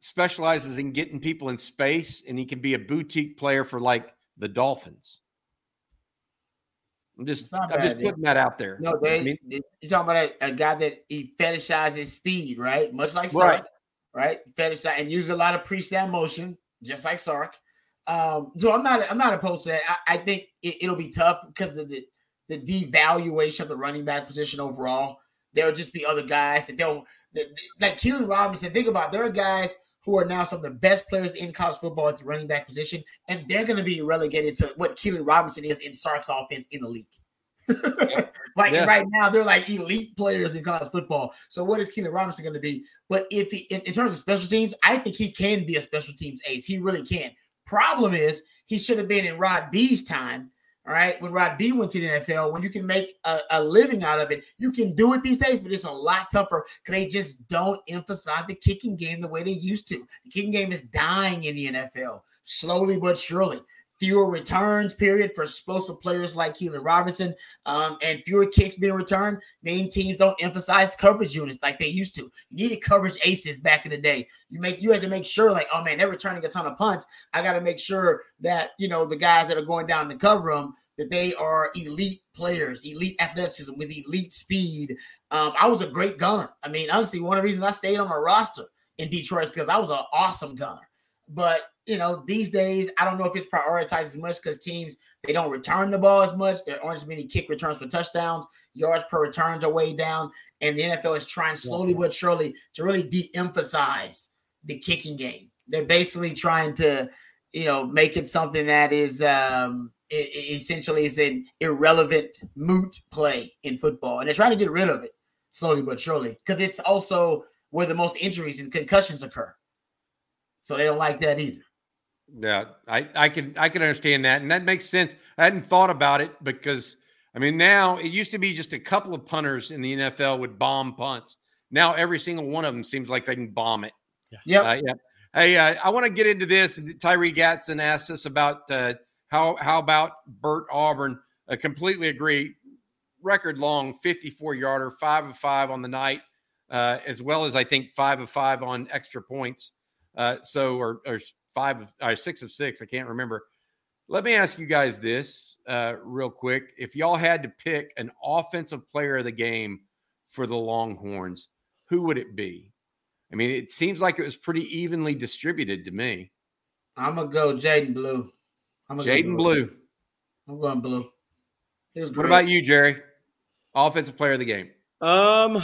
Speaker 1: specializes in getting people in space, and he can be a boutique player for like the Dolphins? I'm just, I'm just putting that out there.
Speaker 2: No, they, I mean, you're talking about a, a, guy that he fetishizes speed, right? Much like Sark, right? right? Fetishize and use a lot of pre-snap motion, just like Sark. Um, so I'm not I'm not opposed to that. I, I think it, will be tough because of the the devaluation of the running back position overall. There'll just be other guys that that, like Keilan Robinson. Think about there are guys who are now some of the best players in college football at the running back position, and they're going to be relegated to what Keilan Robinson is in Sark's offense in the league. like yeah. right now, they're like elite players in college football. So what is Keilan Robinson going to be? But if he, in, in terms of special teams, I think he can be a special teams ace. He really can. Problem is, he should have been in Rod B's time. All right, when Rod B went to the NFL, when you can make a, a living out of it, you can do it these days, but it's a lot tougher because they just don't emphasize the kicking game the way they used to. The kicking game is dying in the NFL, slowly but surely fewer returns period for explosive players like Keilan Robinson, um, and fewer kicks being returned. Main teams don't emphasize coverage units like they used to. You needed coverage aces back in the day. You make you had to make sure, like, oh man, they're returning a ton of punts. I got to make sure that you know the guys that are going down to cover them that they are elite players, elite athleticism with elite speed. Um, I was a great gunner. I mean, honestly, one of the reasons I stayed on my roster in Detroit is because I was an awesome gunner. But you know, these days, I don't know if it's prioritized as much because teams they don't return the ball as much. There aren't as many kick returns for touchdowns. Yards per returns are way down, and the NFL is trying slowly but surely to really de-emphasize the kicking game. They're basically trying to you know, make it something that is um, essentially is an irrelevant moot play in football, and they're trying to get rid of it slowly but surely because it's also where the most injuries and concussions occur. So they don't like that either.
Speaker 1: Yeah, I, I can I can understand that, and that makes sense. I hadn't thought about it because I mean now it used to be just a couple of punters in the NFL would bomb punts. Now every single one of them seems like they can bomb it.
Speaker 2: Yeah. Yep.
Speaker 1: Uh, yeah. Hey, uh, I want to get into this. Tyree Gatson asked us about uh, how how about Bert Auburn. I completely agree. Record long 54 yarder, five of five on the night, uh, as well as I think five of five on extra points. Uh, so or, or five of or six of six. I can't remember. Let me ask you guys this uh, real quick. If y'all had to pick an offensive player of the game for the Longhorns, who would it be? I mean, it seems like it was pretty evenly distributed to me.
Speaker 2: I'm gonna go Jaydon Blue.
Speaker 1: I'm Jaydon Blue.
Speaker 2: I'm going Blue.
Speaker 1: What about you, Jerry? Offensive player of the game.
Speaker 3: Um,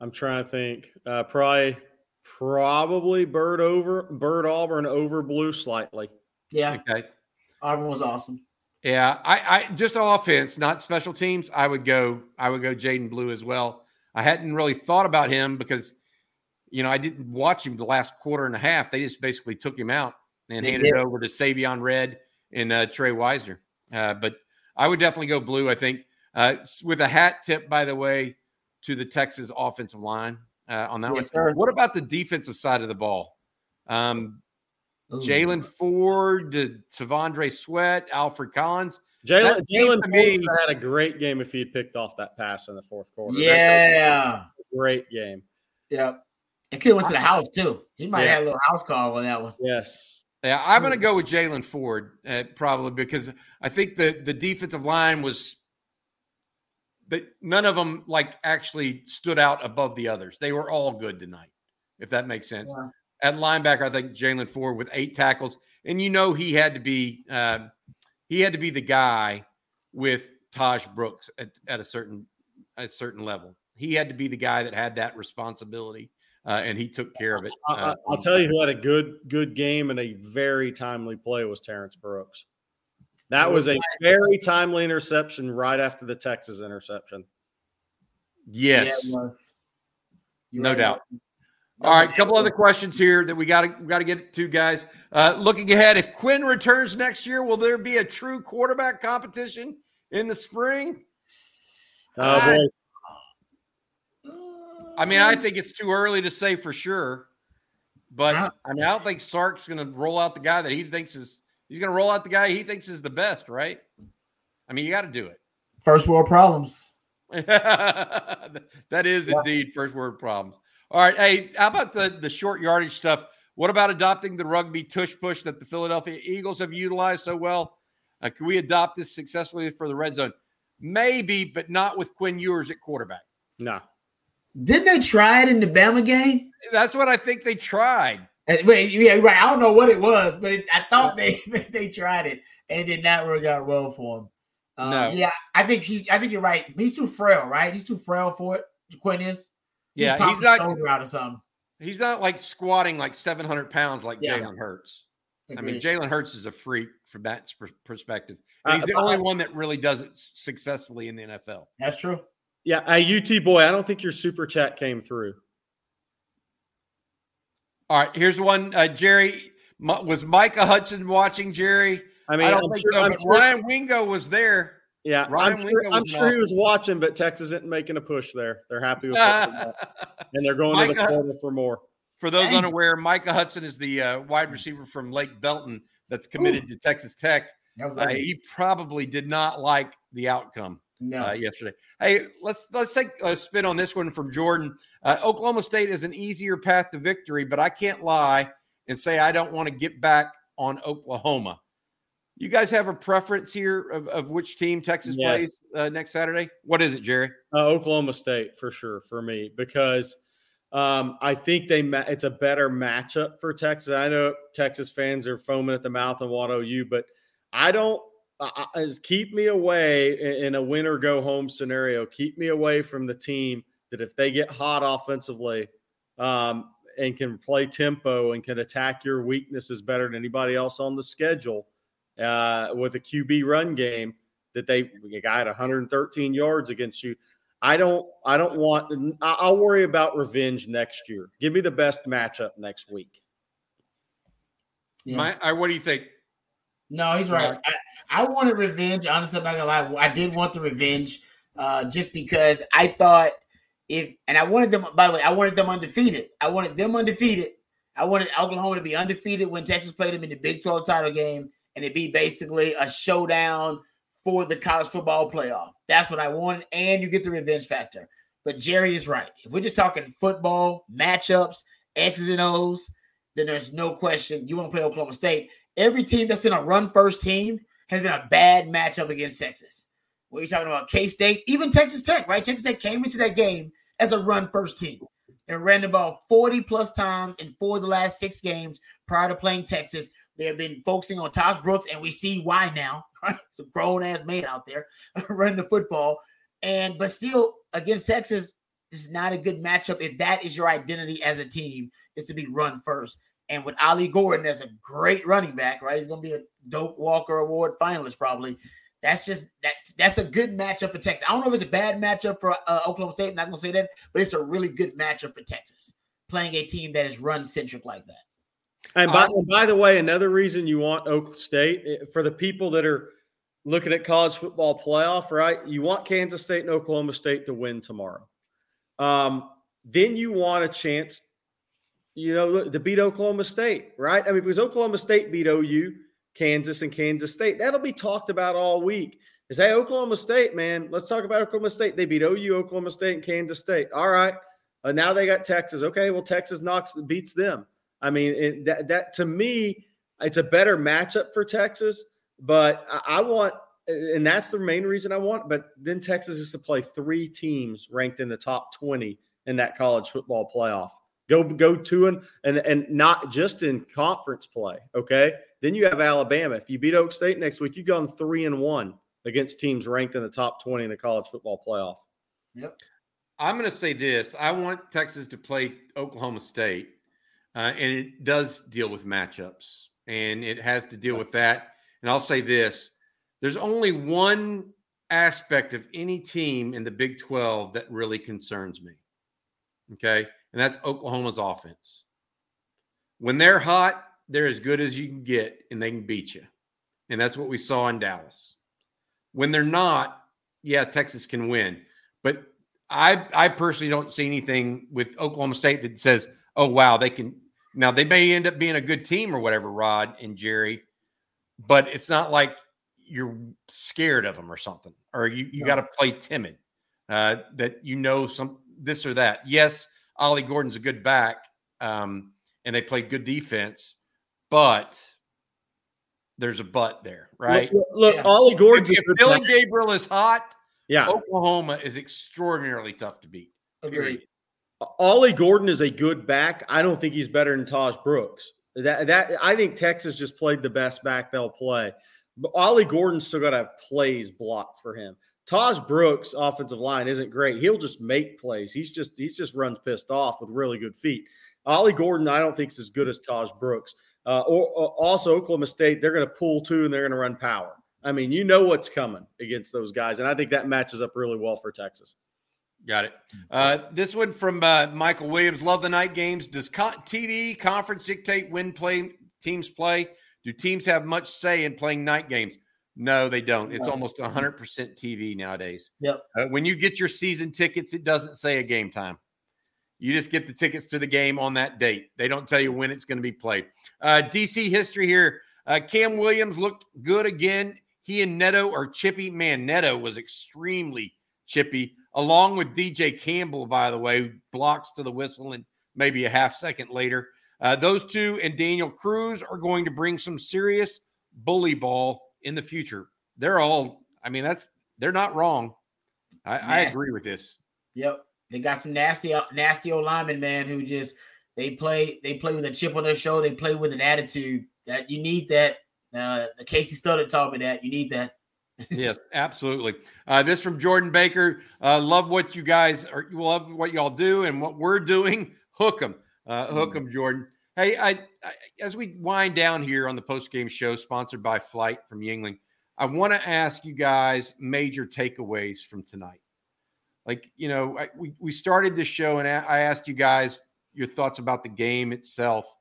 Speaker 3: I'm trying to think. Uh, probably, probably Bird over Bert Auburn over Blue slightly.
Speaker 2: Yeah.
Speaker 1: Okay.
Speaker 2: Auburn was awesome.
Speaker 1: Yeah, I, I just offense, not special teams. I would go. I would go Jaydon Blue as well. I hadn't really thought about him because, you know, I didn't watch him the last quarter and a half. They just basically took him out and they handed did. it over to Savion Red and uh, Trey Wisner. Uh, but I would definitely go blue. I think uh, with a hat tip, by the way, to the Texas offensive line uh, on that yes, one. Sir. What about the defensive side of the ball? Um, Jaylan Ford, T'Vondre Sweat, Alfred Collins.
Speaker 3: Jalen Jaylan Ford had a great game if he had picked off that pass in the fourth quarter.
Speaker 2: Yeah,
Speaker 3: great game.
Speaker 2: Yeah, it could have went to the house too. He might yes. have had a little house call on that one.
Speaker 3: Yes.
Speaker 1: Yeah, I'm going to go with Jaylan Ford uh, probably because I think the the defensive line was none of them like actually stood out above the others. They were all good tonight, if that makes sense. Yeah. At linebacker, I think Jaylan Ford with eight tackles, and you know he had to be uh, he had to be the guy with Tahj Brooks at, at a certain a certain level. He had to be the guy that had that responsibility uh, and he took care of it.
Speaker 3: Uh, I'll tell you who had a good good game and a very timely play was Terrance Brooks. That was a very timely interception right after the Texas interception.
Speaker 1: Yes, yeah, no right. doubt. All right, a couple other questions here that we got to got to get to, guys. Uh, looking ahead, if Quinn returns next year, will there be a true quarterback competition in the spring?
Speaker 3: Oh boy,
Speaker 1: I mean, I think it's too early to say for sure, but I mean, I don't think Sark's going to roll out the guy that he thinks is he's going to roll out the guy he thinks is the best, right? I mean, you got to do it.
Speaker 2: First world problems.
Speaker 1: that is yeah. indeed first world problems. All right, hey, how about the the short yardage stuff? What about adopting the rugby tush push that the Philadelphia Eagles have utilized so well? Uh, can we adopt this successfully for the red zone? Maybe, but not with Quinn Ewers at quarterback.
Speaker 3: No.
Speaker 2: Didn't they try it in the Bama game?
Speaker 1: That's what I think they tried.
Speaker 2: Wait, yeah, right. I don't know what it was, but it, I thought they they tried it and it did not work out well for him. Um, no. Yeah, I think he. I think you're right. He's too frail, right? He's too frail for it. Quinn is.
Speaker 1: Yeah, he's not
Speaker 2: out of something.
Speaker 1: He's not like squatting like 700 pounds like yeah. Jalen Hurts. Agreed. I mean, Jalen Hurts is a freak from that perspective. And uh, he's uh, the only one that really does it successfully in the NFL.
Speaker 2: That's true.
Speaker 3: Yeah, a UT boy, I don't think your super chat came through.
Speaker 1: All right, here's one. Uh, Jerry, was Micah Hudson watching Jerry?
Speaker 3: I mean, I don't I'm think sure, so,
Speaker 1: I'm sure. Ryan Wingo was there.
Speaker 3: Yeah, Ryan I'm sure, I'm sure he was watching, but Texas isn't making a push there. They're happy with it. and they're going Micah, to the corner for more.
Speaker 1: For those Dang. unaware, Micah Hudson is the uh, wide receiver from Lake Belton that's committed Ooh. to Texas Tech. Uh, he probably did not like the outcome no. Uh, yesterday. Hey, let's let's take a spin on this one from Jordan. Uh, Oklahoma State is an easier path to victory, but I can't lie and say I don't want to get back on Oklahoma. You guys have a preference here of, of which team Texas yes. plays uh, next Saturday? What is it, Jerry?
Speaker 3: Uh, Oklahoma State for sure for me because um, I think they ma- it's a better matchup for Texas. I know Texas fans are foaming at the mouth and want OU, but I don't uh, is keep me away in a win or go home scenario. Keep me away from the team that if they get hot offensively, um, and can play tempo and can attack your weaknesses better than anybody else on the schedule uh, with a QB run game that they got 113 yards against you. I don't I don't want I'll worry about revenge next year. Give me the best matchup next week.
Speaker 1: Yeah. My, I, what do you think?
Speaker 2: No, he's right. I, I wanted revenge. Honestly, I'm not gonna lie. I did want the revenge, uh, just because I thought if and I wanted them. By the way, I wanted them undefeated. I wanted them undefeated. I wanted Oklahoma to be undefeated when Texas played them in the Big 12 title game, and it be basically a showdown for the college football playoff. That's what I wanted, and you get the revenge factor. But Jerry is right. If we're just talking football matchups, X's and O's, then there's no question you want to play Oklahoma State. Every team that's been a run first team has been a bad matchup against Texas. What are you talking about? K State, even Texas Tech, right? Texas Tech came into that game as a run first team and ran the ball 40 plus times in four of the last six games prior to playing Texas. They have been focusing on Tahj Brooks, and we see why now. It's a grown ass man out there running the football. And but still against Texas, this is not a good matchup if that is your identity as a team, is to be run first. And with Ollie Gordon as a great running back, right? He's going to be a Doak Walker Award finalist probably. That's just that. That's a good matchup for Texas. I don't know if it's a bad matchup for uh, Oklahoma State. I'm not going to say that, but it's a really good matchup for Texas playing a team that is run centric like that.
Speaker 3: And by, um, and by the way, another reason you want Oklahoma State eh, for the people that are looking at college football playoff, right? You want Kansas State and Oklahoma State to win tomorrow. Um, then you want a chance you know, to beat Oklahoma State, right? I mean, because Oklahoma State beat OU, Kansas, and Kansas State. That'll be talked about all week. Is hey, Oklahoma State, man, let's talk about Oklahoma State. They beat OU, Oklahoma State, and Kansas State. All right. Uh, now they got Texas. Okay, well, Texas knocks beats them. I mean, it, that that to me, it's a better matchup for Texas. But I, I want, and that's the main reason I want. But then Texas is to play three teams ranked in the top twenty in that college football playoff. Go go to and and and not just in conference play. Okay. Then you have Alabama. If you beat Oak State next week, you've gone three and one against teams ranked in the top 20 in the college football playoff.
Speaker 1: Yep. I'm going to say this. I want Texas to play Oklahoma State, uh, and it does deal with matchups, and it has to deal with that. And I'll say this there's only one aspect of any team in the Big 12 that really concerns me. Okay and that's Oklahoma's offense. When they're hot, they're as good as you can get and they can beat you. And that's what we saw in Dallas. When they're not, yeah, Texas can win. But I I personally don't see anything with Oklahoma State that says, "Oh wow, they can." Now they may end up being a good team or whatever, Rod and Jerry, but it's not like you're scared of them or something, or you you no. got to play timid. Uh, that you know some this or that. Yes, Ollie Gordon's a good back, um, and they played good defense, but there's a but there, right?
Speaker 3: Look, look yeah. Ollie Gordon.
Speaker 1: If, if Dillon Gabriel is hot, yeah, Oklahoma is extraordinarily tough to beat.
Speaker 3: Agreed. Ollie Gordon is a good back. I don't think he's better than Tahj Brooks. That that I think Texas just played the best back they'll play. But Ollie Gordon's still got to have plays blocked for him. Tahj Brooks' offensive line isn't great. He'll just make plays. He's just he's just runs pissed off with really good feet. Ollie Gordon, I don't think is as good as Tahj Brooks. Uh, or, or, also Oklahoma State, they're going to pull two and they're going to run power. I mean, you know what's coming against those guys, and I think that matches up really well for Texas.
Speaker 1: Got it. Uh, this one from uh, Michael Williams. Love the night games. Does TV conference dictate when play teams play? Do teams have much say in playing night games? No, they don't. It's almost 100% TV nowadays.
Speaker 2: Yep.
Speaker 1: Uh, when you get your season tickets, it doesn't say a game time. You just get the tickets to the game on that date. They don't tell you when it's going to be played. Uh, DC history here. Uh, Cam Williams looked good again. He and Neto are chippy. Man, Neto was extremely chippy, along with DJ Campbell, by the way, blocks to the whistle and maybe a half second later. Uh, those two and Daniel Cruz are going to bring some serious bully ball in the future. They're all, I mean, that's they're not wrong. I, I agree with this.
Speaker 2: Yep. They got some nasty, nasty old linemen, man, who just they play, they play with a chip on their shoulder, they play with an attitude that you need that. Uh Kasey Studdard taught me that. You need that.
Speaker 1: yes, absolutely. Uh, this from Jordan Baker. Uh, love what you guys are. Love what y'all do and what we're doing. Hook them. Uh, hook 'em, Jordan. Hey, I, I as we wind down here on the post game show, sponsored by Flight from Yuengling, I want to ask you guys major takeaways from tonight. Like you know, I, we we started this show and I asked you guys your thoughts about the game itself,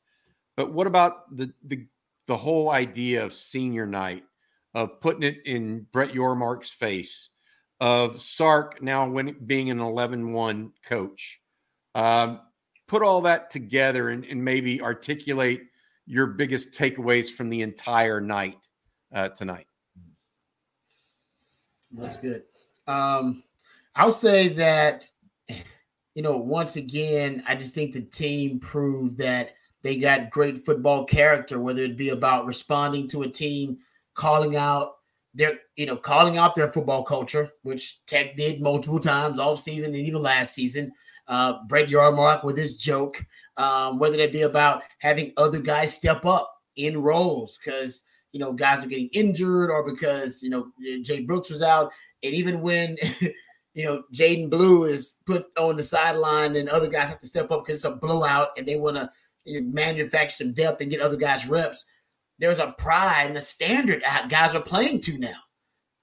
Speaker 1: but what about the the the whole idea of senior night, of putting it in Brett Yormark's face, of Sark now when, being an 11-1 coach. Um, put all that together and, and, maybe articulate your biggest takeaways from the entire night uh, tonight.
Speaker 2: That's good. Um, I'll say that, you know, once again, I just think the team proved that they got great football character, whether it be about responding to a team, calling out their, you know, calling out their football culture, which Tech did multiple times all season and even last season. Uh, Brett Yormark with his joke, um, whether that be about having other guys step up in roles because you know guys are getting injured or because you know Jay Brooks was out, and even when you know Jaydon Blue is put on the sideline and other guys have to step up because it's a blowout and they want to manufacture some depth and get other guys reps. There's a pride and a standard guys are playing to now,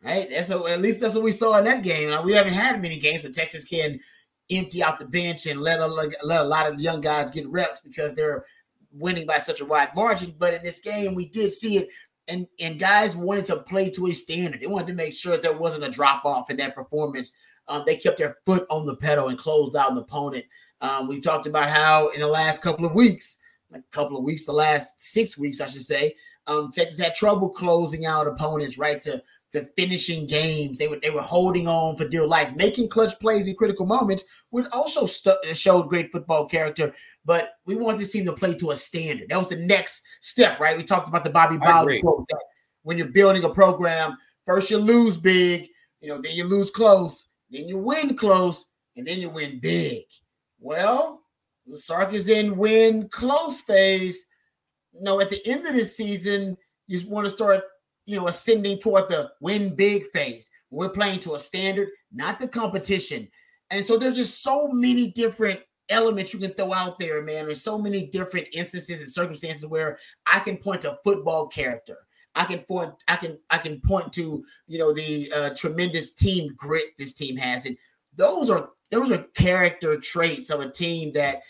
Speaker 2: right? That's a, at least that's what we saw in that game. Now, we haven't had many games, but Texas can empty out the bench and let a, let a lot of young guys get reps because they're winning by such a wide margin. But in this game, we did see it, and and guys wanted to play to a standard. They wanted to make sure there wasn't a drop off in that performance. Um, they kept their foot on the pedal and closed out an opponent. Um, we talked about how in the last couple of weeks, a couple of weeks, the last six weeks, I should say, um, Texas had trouble closing out opponents, right? To to finishing games. They were they were holding on for dear life, making clutch plays in critical moments, which also st- showed great football character. But we want this team to play to a standard. That was the next step, right? We talked about the Bobby Bowden quote that when you're building a program, first you lose big, you know, then you lose close, then you win close, and then you win big. Well, the Sark is in win close phase. no, at the end of this season, you want to start, you know, ascending toward the win big phase. We're playing to a standard, not the competition. And so there's just so many different elements you can throw out there, man. There's so many different instances and circumstances where I can point to football character. I can point, I can, I can point to, you know, the uh, tremendous team grit this team has, and those are those are character traits of a team that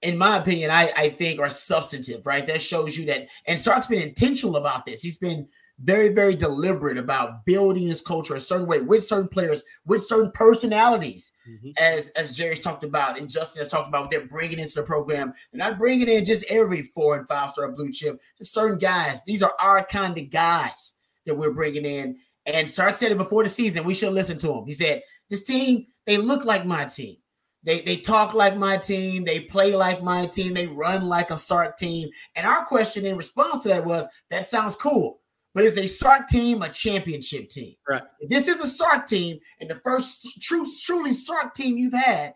Speaker 2: in my opinion, I, I think are substantive, right? That shows you that, and Sark's been intentional about this. He's been very, very deliberate about building his culture a certain way with certain players, with certain personalities, mm-hmm. as as Jerry's talked about and Justin has talked about what they're bringing into the program. They're not bringing in just every four and five star blue chip, just certain guys. These are our kind of guys that we're bringing in. And Sark said it before the season. We should listen to him. He said, "This team, they look like my team." They, they talk like my team. They play like my team. They run like a Sark team. And our question in response to that was, that sounds cool. But is a Sark team a championship team?
Speaker 3: Right.
Speaker 2: If this is a Sark team and the first true, truly Sark team you've had,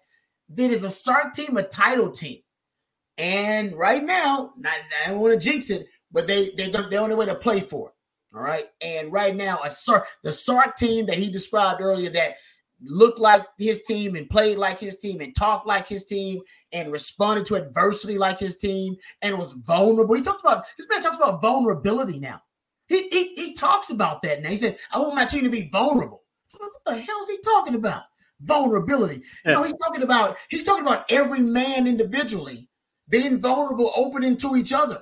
Speaker 2: then is a Sark team a title team? And right now, not, I don't want to jinx it, but they, they, they're on their way to play for it. All right. And right now, a Sark, the Sark team that he described earlier that – looked like his team and played like his team and talked like his team and responded to adversity like his team and was vulnerable. He talks about this man talks about vulnerability now. He, he, he talks about that now. He said, I want my team to be vulnerable. What the hell is he talking about? Vulnerability. Yeah. No, he's talking about he's talking about every man individually being vulnerable, opening to each other.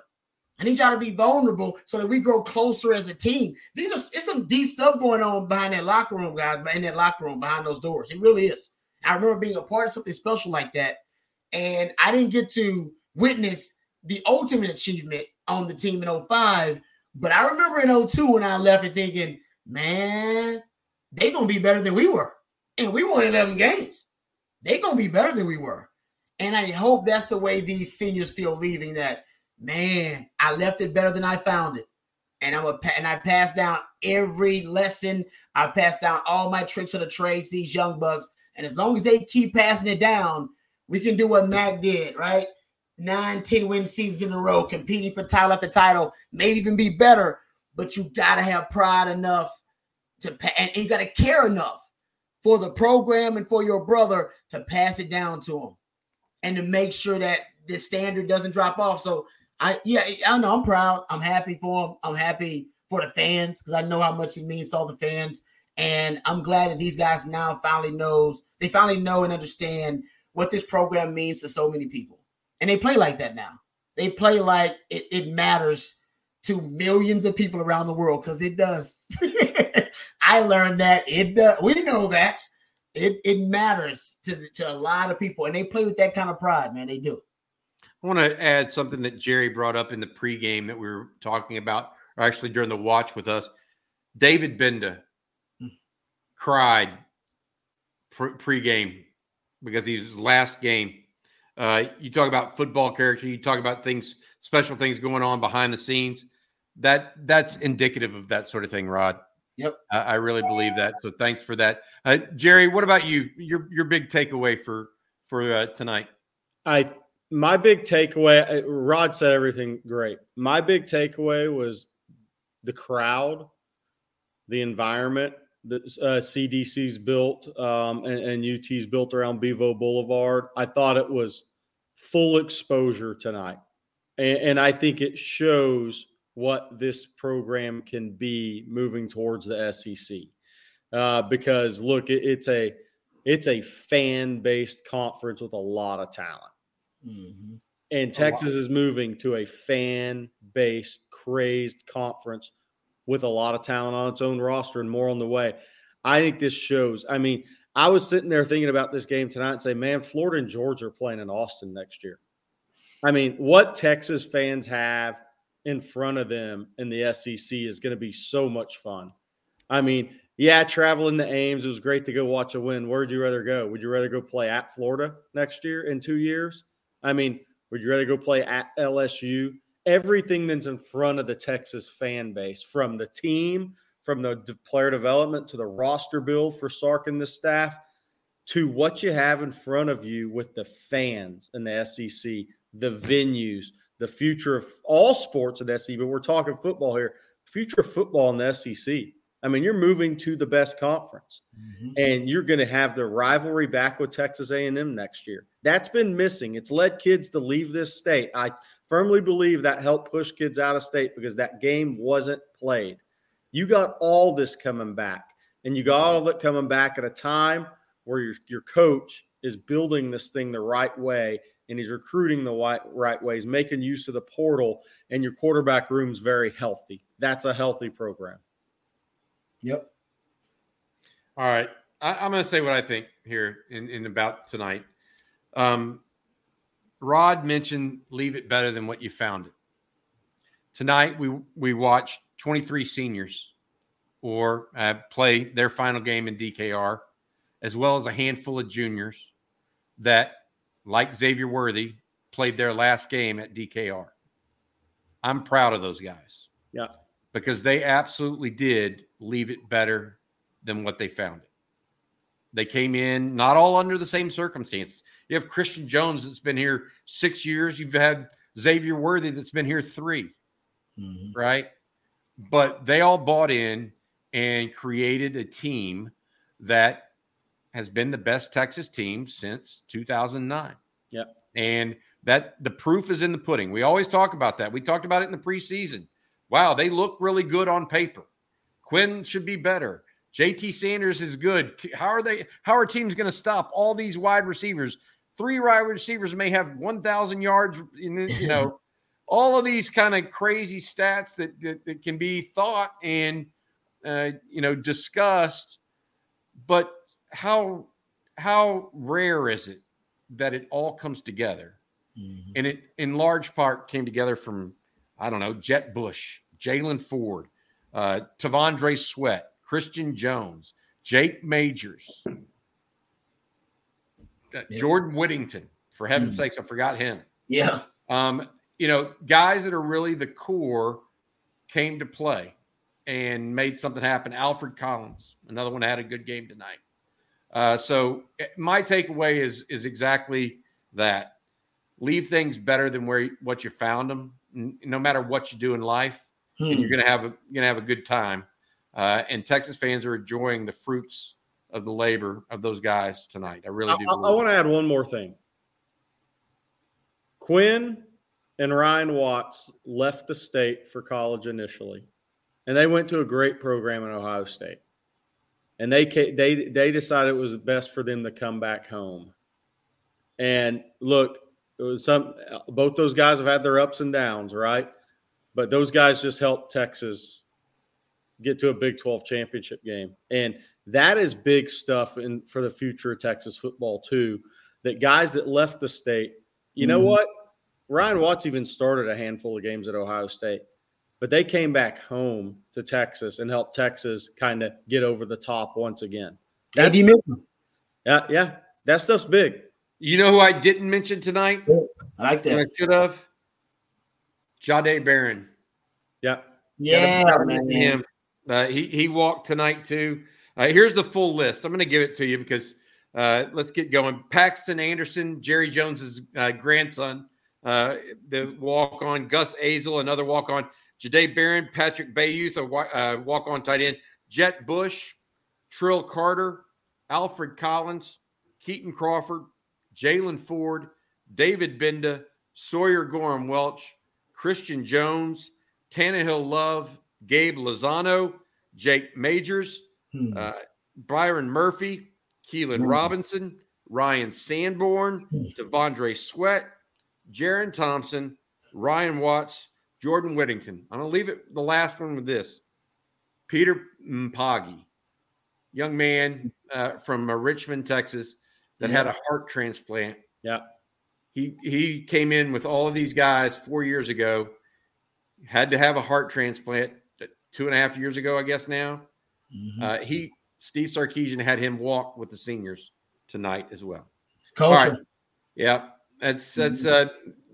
Speaker 2: I need y'all to be vulnerable so that we grow closer as a team. These are it's some deep stuff going on behind that locker room, guys, in that locker room, behind those doors. It really is. I remember being a part of something special like that. And I didn't get to witness the ultimate achievement on the team in 05. But I remember in 02 when I left and thinking, man, they gonna be better than we were. And we won 11 games. they gonna be better than we were. And I hope that's the way these seniors feel leaving that man, I left it better than I found it. And I'm a and I passed down every lesson. I passed down all my tricks of the trades, these young bucks. And as long as they keep passing it down, we can do what Mac did, right? Nine, 10 win seasons in a row, competing for title after title, maybe even be better. But you gotta have pride enough to and you gotta care enough for the program and for your brother to pass it down to him and to make sure that the standard doesn't drop off. So I yeah, I know I'm proud. I'm happy for him. I'm happy for the fans because I know how much it means to all the fans. And I'm glad that these guys now finally knows they finally know and understand what this program means to so many people. And they play like that now. They play like it, it matters to millions of people around the world because it does. I learned that it does. We know that it it matters to to a lot of people, and they play with that kind of pride, man. They do.
Speaker 1: I want to add something that Jerry brought up in the pregame that we were talking about, or actually during the watch with us. David Gbenda mm. cried pre- pregame because he's his last game. Uh, you talk about football character, you talk about things, special things going on behind the scenes. That that's indicative of that sort of thing, Rod.
Speaker 2: Yep,
Speaker 1: I, I really believe that. So thanks for that, uh, Jerry. What about you? Your your big takeaway for for uh, tonight?
Speaker 3: I my big takeaway. Uh, Rod said everything great. My big takeaway was the crowd, the environment, that uh, CDC's built um, and, and, UT's built around Bevo Boulevard. I thought it was full exposure tonight. And, and, I think it shows what this program can be moving towards the SEC. Uh, because look, it, it's a it's a fan based conference with a lot of talent. Mm-hmm. And Texas is moving to a fan based, crazed conference with a lot of talent on its own roster and more on the way. I think this shows. I mean, I was sitting there thinking about this game tonight and say, man, Florida and Georgia are playing in Austin next year. I mean, what Texas fans have in front of them in the SEC is going to be so much fun. I mean, yeah, traveling to Ames, it was great to go watch a win. Where would you rather go? Would you rather go play at Florida next year in two years? I mean, would you rather go play at LSU? Everything that's in front of the Texas fan base, from the team, from the player development to the roster build for Sark and the staff, to what you have in front of you with the fans and the SEC, the venues, the future of all sports in the SEC. But we're talking football here. Future of football in the SEC. I mean, you're moving to the best conference, mm-hmm. and you're going to have the rivalry back with Texas A&M next year. That's been missing. It's led kids to leave this state. I firmly believe that helped push kids out of state because that game wasn't played. You got all this coming back, and you got all of it coming back at a time where your, your coach is building this thing the right way and he's recruiting the right, right way. He's making use of the portal, and your quarterback room's very healthy. That's a healthy program.
Speaker 2: Yep.
Speaker 1: All right. I, am going to say what I think here in, in about tonight. Um, Rod mentioned leave it better than what you found it. Tonight we we watched 23 seniors or uh, play their final game in DKR, as well as a handful of juniors that, like Xavier Worthy, played their last game at DKR. I'm proud of those guys.
Speaker 3: Yeah.
Speaker 1: Because they absolutely did leave it better than what they found it. They came in not all under the same circumstances. You have Christian Jones that's been here six years. You've had Xavier Worthy that's been here 3 mm-hmm. right? But they all bought in and created a team that has been the best Texas team since 2009.
Speaker 3: Yeah.
Speaker 1: And that the proof is in the pudding. We always talk about that. We talked about it in the preseason. Wow, they look really good on paper. Quinn should be better. JT Sanders is good. How are they? How are teams going to stop all these wide receivers? Three wide receivers may have 1,000 yards. In this, you know, all of these kind of crazy stats that, that, that can be thought and uh, you know discussed. But how how rare is it that it all comes together? Mm-hmm. And it in large part came together from I don't know Jett Bush, Jaylan Ford, uh, T'Vondre Sweat, Christian Jones, Jake Majors, uh, yeah. Jordan Whittington. For heaven's mm. sakes, I forgot him.
Speaker 2: Yeah.
Speaker 1: Um, you know, guys that are really the core came to play and made something happen. Alfred Collins, another one had a good game tonight. Uh, so eh, my takeaway is is exactly that. Leave things better than where what you found them. No matter what you do in life, hmm. and you're gonna have a you're gonna have a good time. Uh, and Texas fans are enjoying the fruits of the labor of those guys tonight. I really do.
Speaker 3: I, I want to add one more thing. Quinn and Ryan Watts left the state for college initially, and they went to a great program in Ohio State. And they they they decided it was best for them to come back home. And look, it was some both those guys have had their ups and downs, right? But those guys just helped Texas get to a Big 12 championship game. And that is big stuff in for the future of Texas football too. That guys that left the state, you know
Speaker 2: Mhm.
Speaker 3: what? Ryan Watts even started a handful of games at Ohio State, but they came back home to Texas and helped Texas kind of get over the top once again.
Speaker 2: AD Milton.
Speaker 3: Yeah, yeah, that stuff's big.
Speaker 1: You know who I didn't mention tonight?
Speaker 2: I like that.
Speaker 1: I should have. Jahdae Barron.
Speaker 3: Yeah,
Speaker 2: Yeah, man.
Speaker 1: him. Uh, he he walked tonight too. Uh, here's the full list. I'm going to give it to you because uh, let's get going. Paxton Anderson, Jerry Jones's uh, grandson, uh, the walk on. Gus Azel, another walk on. Jahdae Barron, Patrick Bayouth, a uh, walk on tight end. Jett Bush, Trill Carter, Alfred Collins, Keaton Crawford, Jaylan Ford, David Gbenda, Sawyer Goram-Welch, Christian Jones, Tannehill Love, Gabe Lozano, Jake Majors,
Speaker 2: Hmm.
Speaker 1: uh, Byron Murphy, Keilan
Speaker 2: Hmm.
Speaker 1: Robinson, Ryan Sanborn,
Speaker 2: Hmm.
Speaker 1: T'Vondre Sweat, Jaron Thompson, Ryan Watts, Jordan Whittington. I'm going to leave it the last one with this Peter Mpagi, young man uh, from uh, Richmond, Texas, that had a heart transplant.
Speaker 3: yeah.
Speaker 1: He he came in with all of these guys four years ago. Had to have a heart transplant two and a half years ago, I guess now.
Speaker 2: Mhm.
Speaker 1: Uh, he Steve Sarkisian had him walk with the seniors tonight as well.
Speaker 2: Culture.
Speaker 1: All right. Yeah, that's that's uh,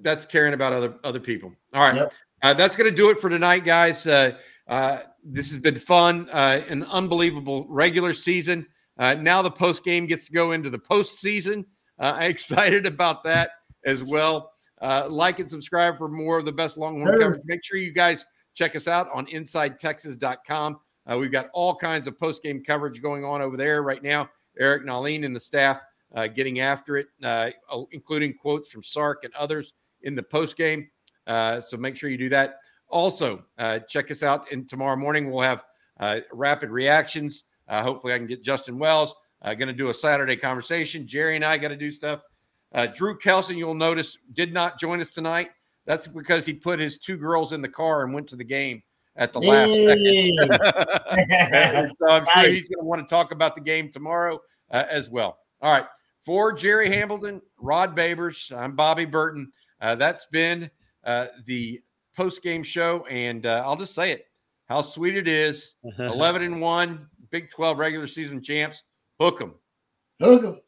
Speaker 1: that's caring about other other people. All right,
Speaker 2: Yep.
Speaker 1: uh, that's going to do it for tonight, guys. Uh, uh, this has been fun, uh, an unbelievable regular season. Uh, now the post game gets to go into the postseason. Uh, I'm excited about that as well. Uh, like and subscribe for more of the best Longhorn
Speaker 2: Sure.
Speaker 1: coverage. Make sure you guys check us out on InsideTexas.com. Uh, we've got all kinds of post game coverage going on over there right now. Eric Nahlin and the staff uh, getting after it, uh, including quotes from Sark and others in the post game. Uh, so make sure you do that. Also, uh, check us out. And tomorrow morning we'll have uh, rapid reactions. Uh, hopefully, I can get Justin Wells. Uh, going to do a Saturday conversation. Jerry and I got to do stuff. Uh, Drew Kelson, you'll notice, did not join us tonight. That's because he put his two girls in the car and went to the game at the last second. So I'm sure he's going to want to talk about the game tomorrow uh, as well. All right. For Jerry Hamilton, Rod Babers, I'm Bobby Burton. Uh, that's been uh, the post game show. And uh, I'll just say it how sweet it is 11 and 1, Big 12 regular season champs. Hook 'em.
Speaker 2: Hook 'em.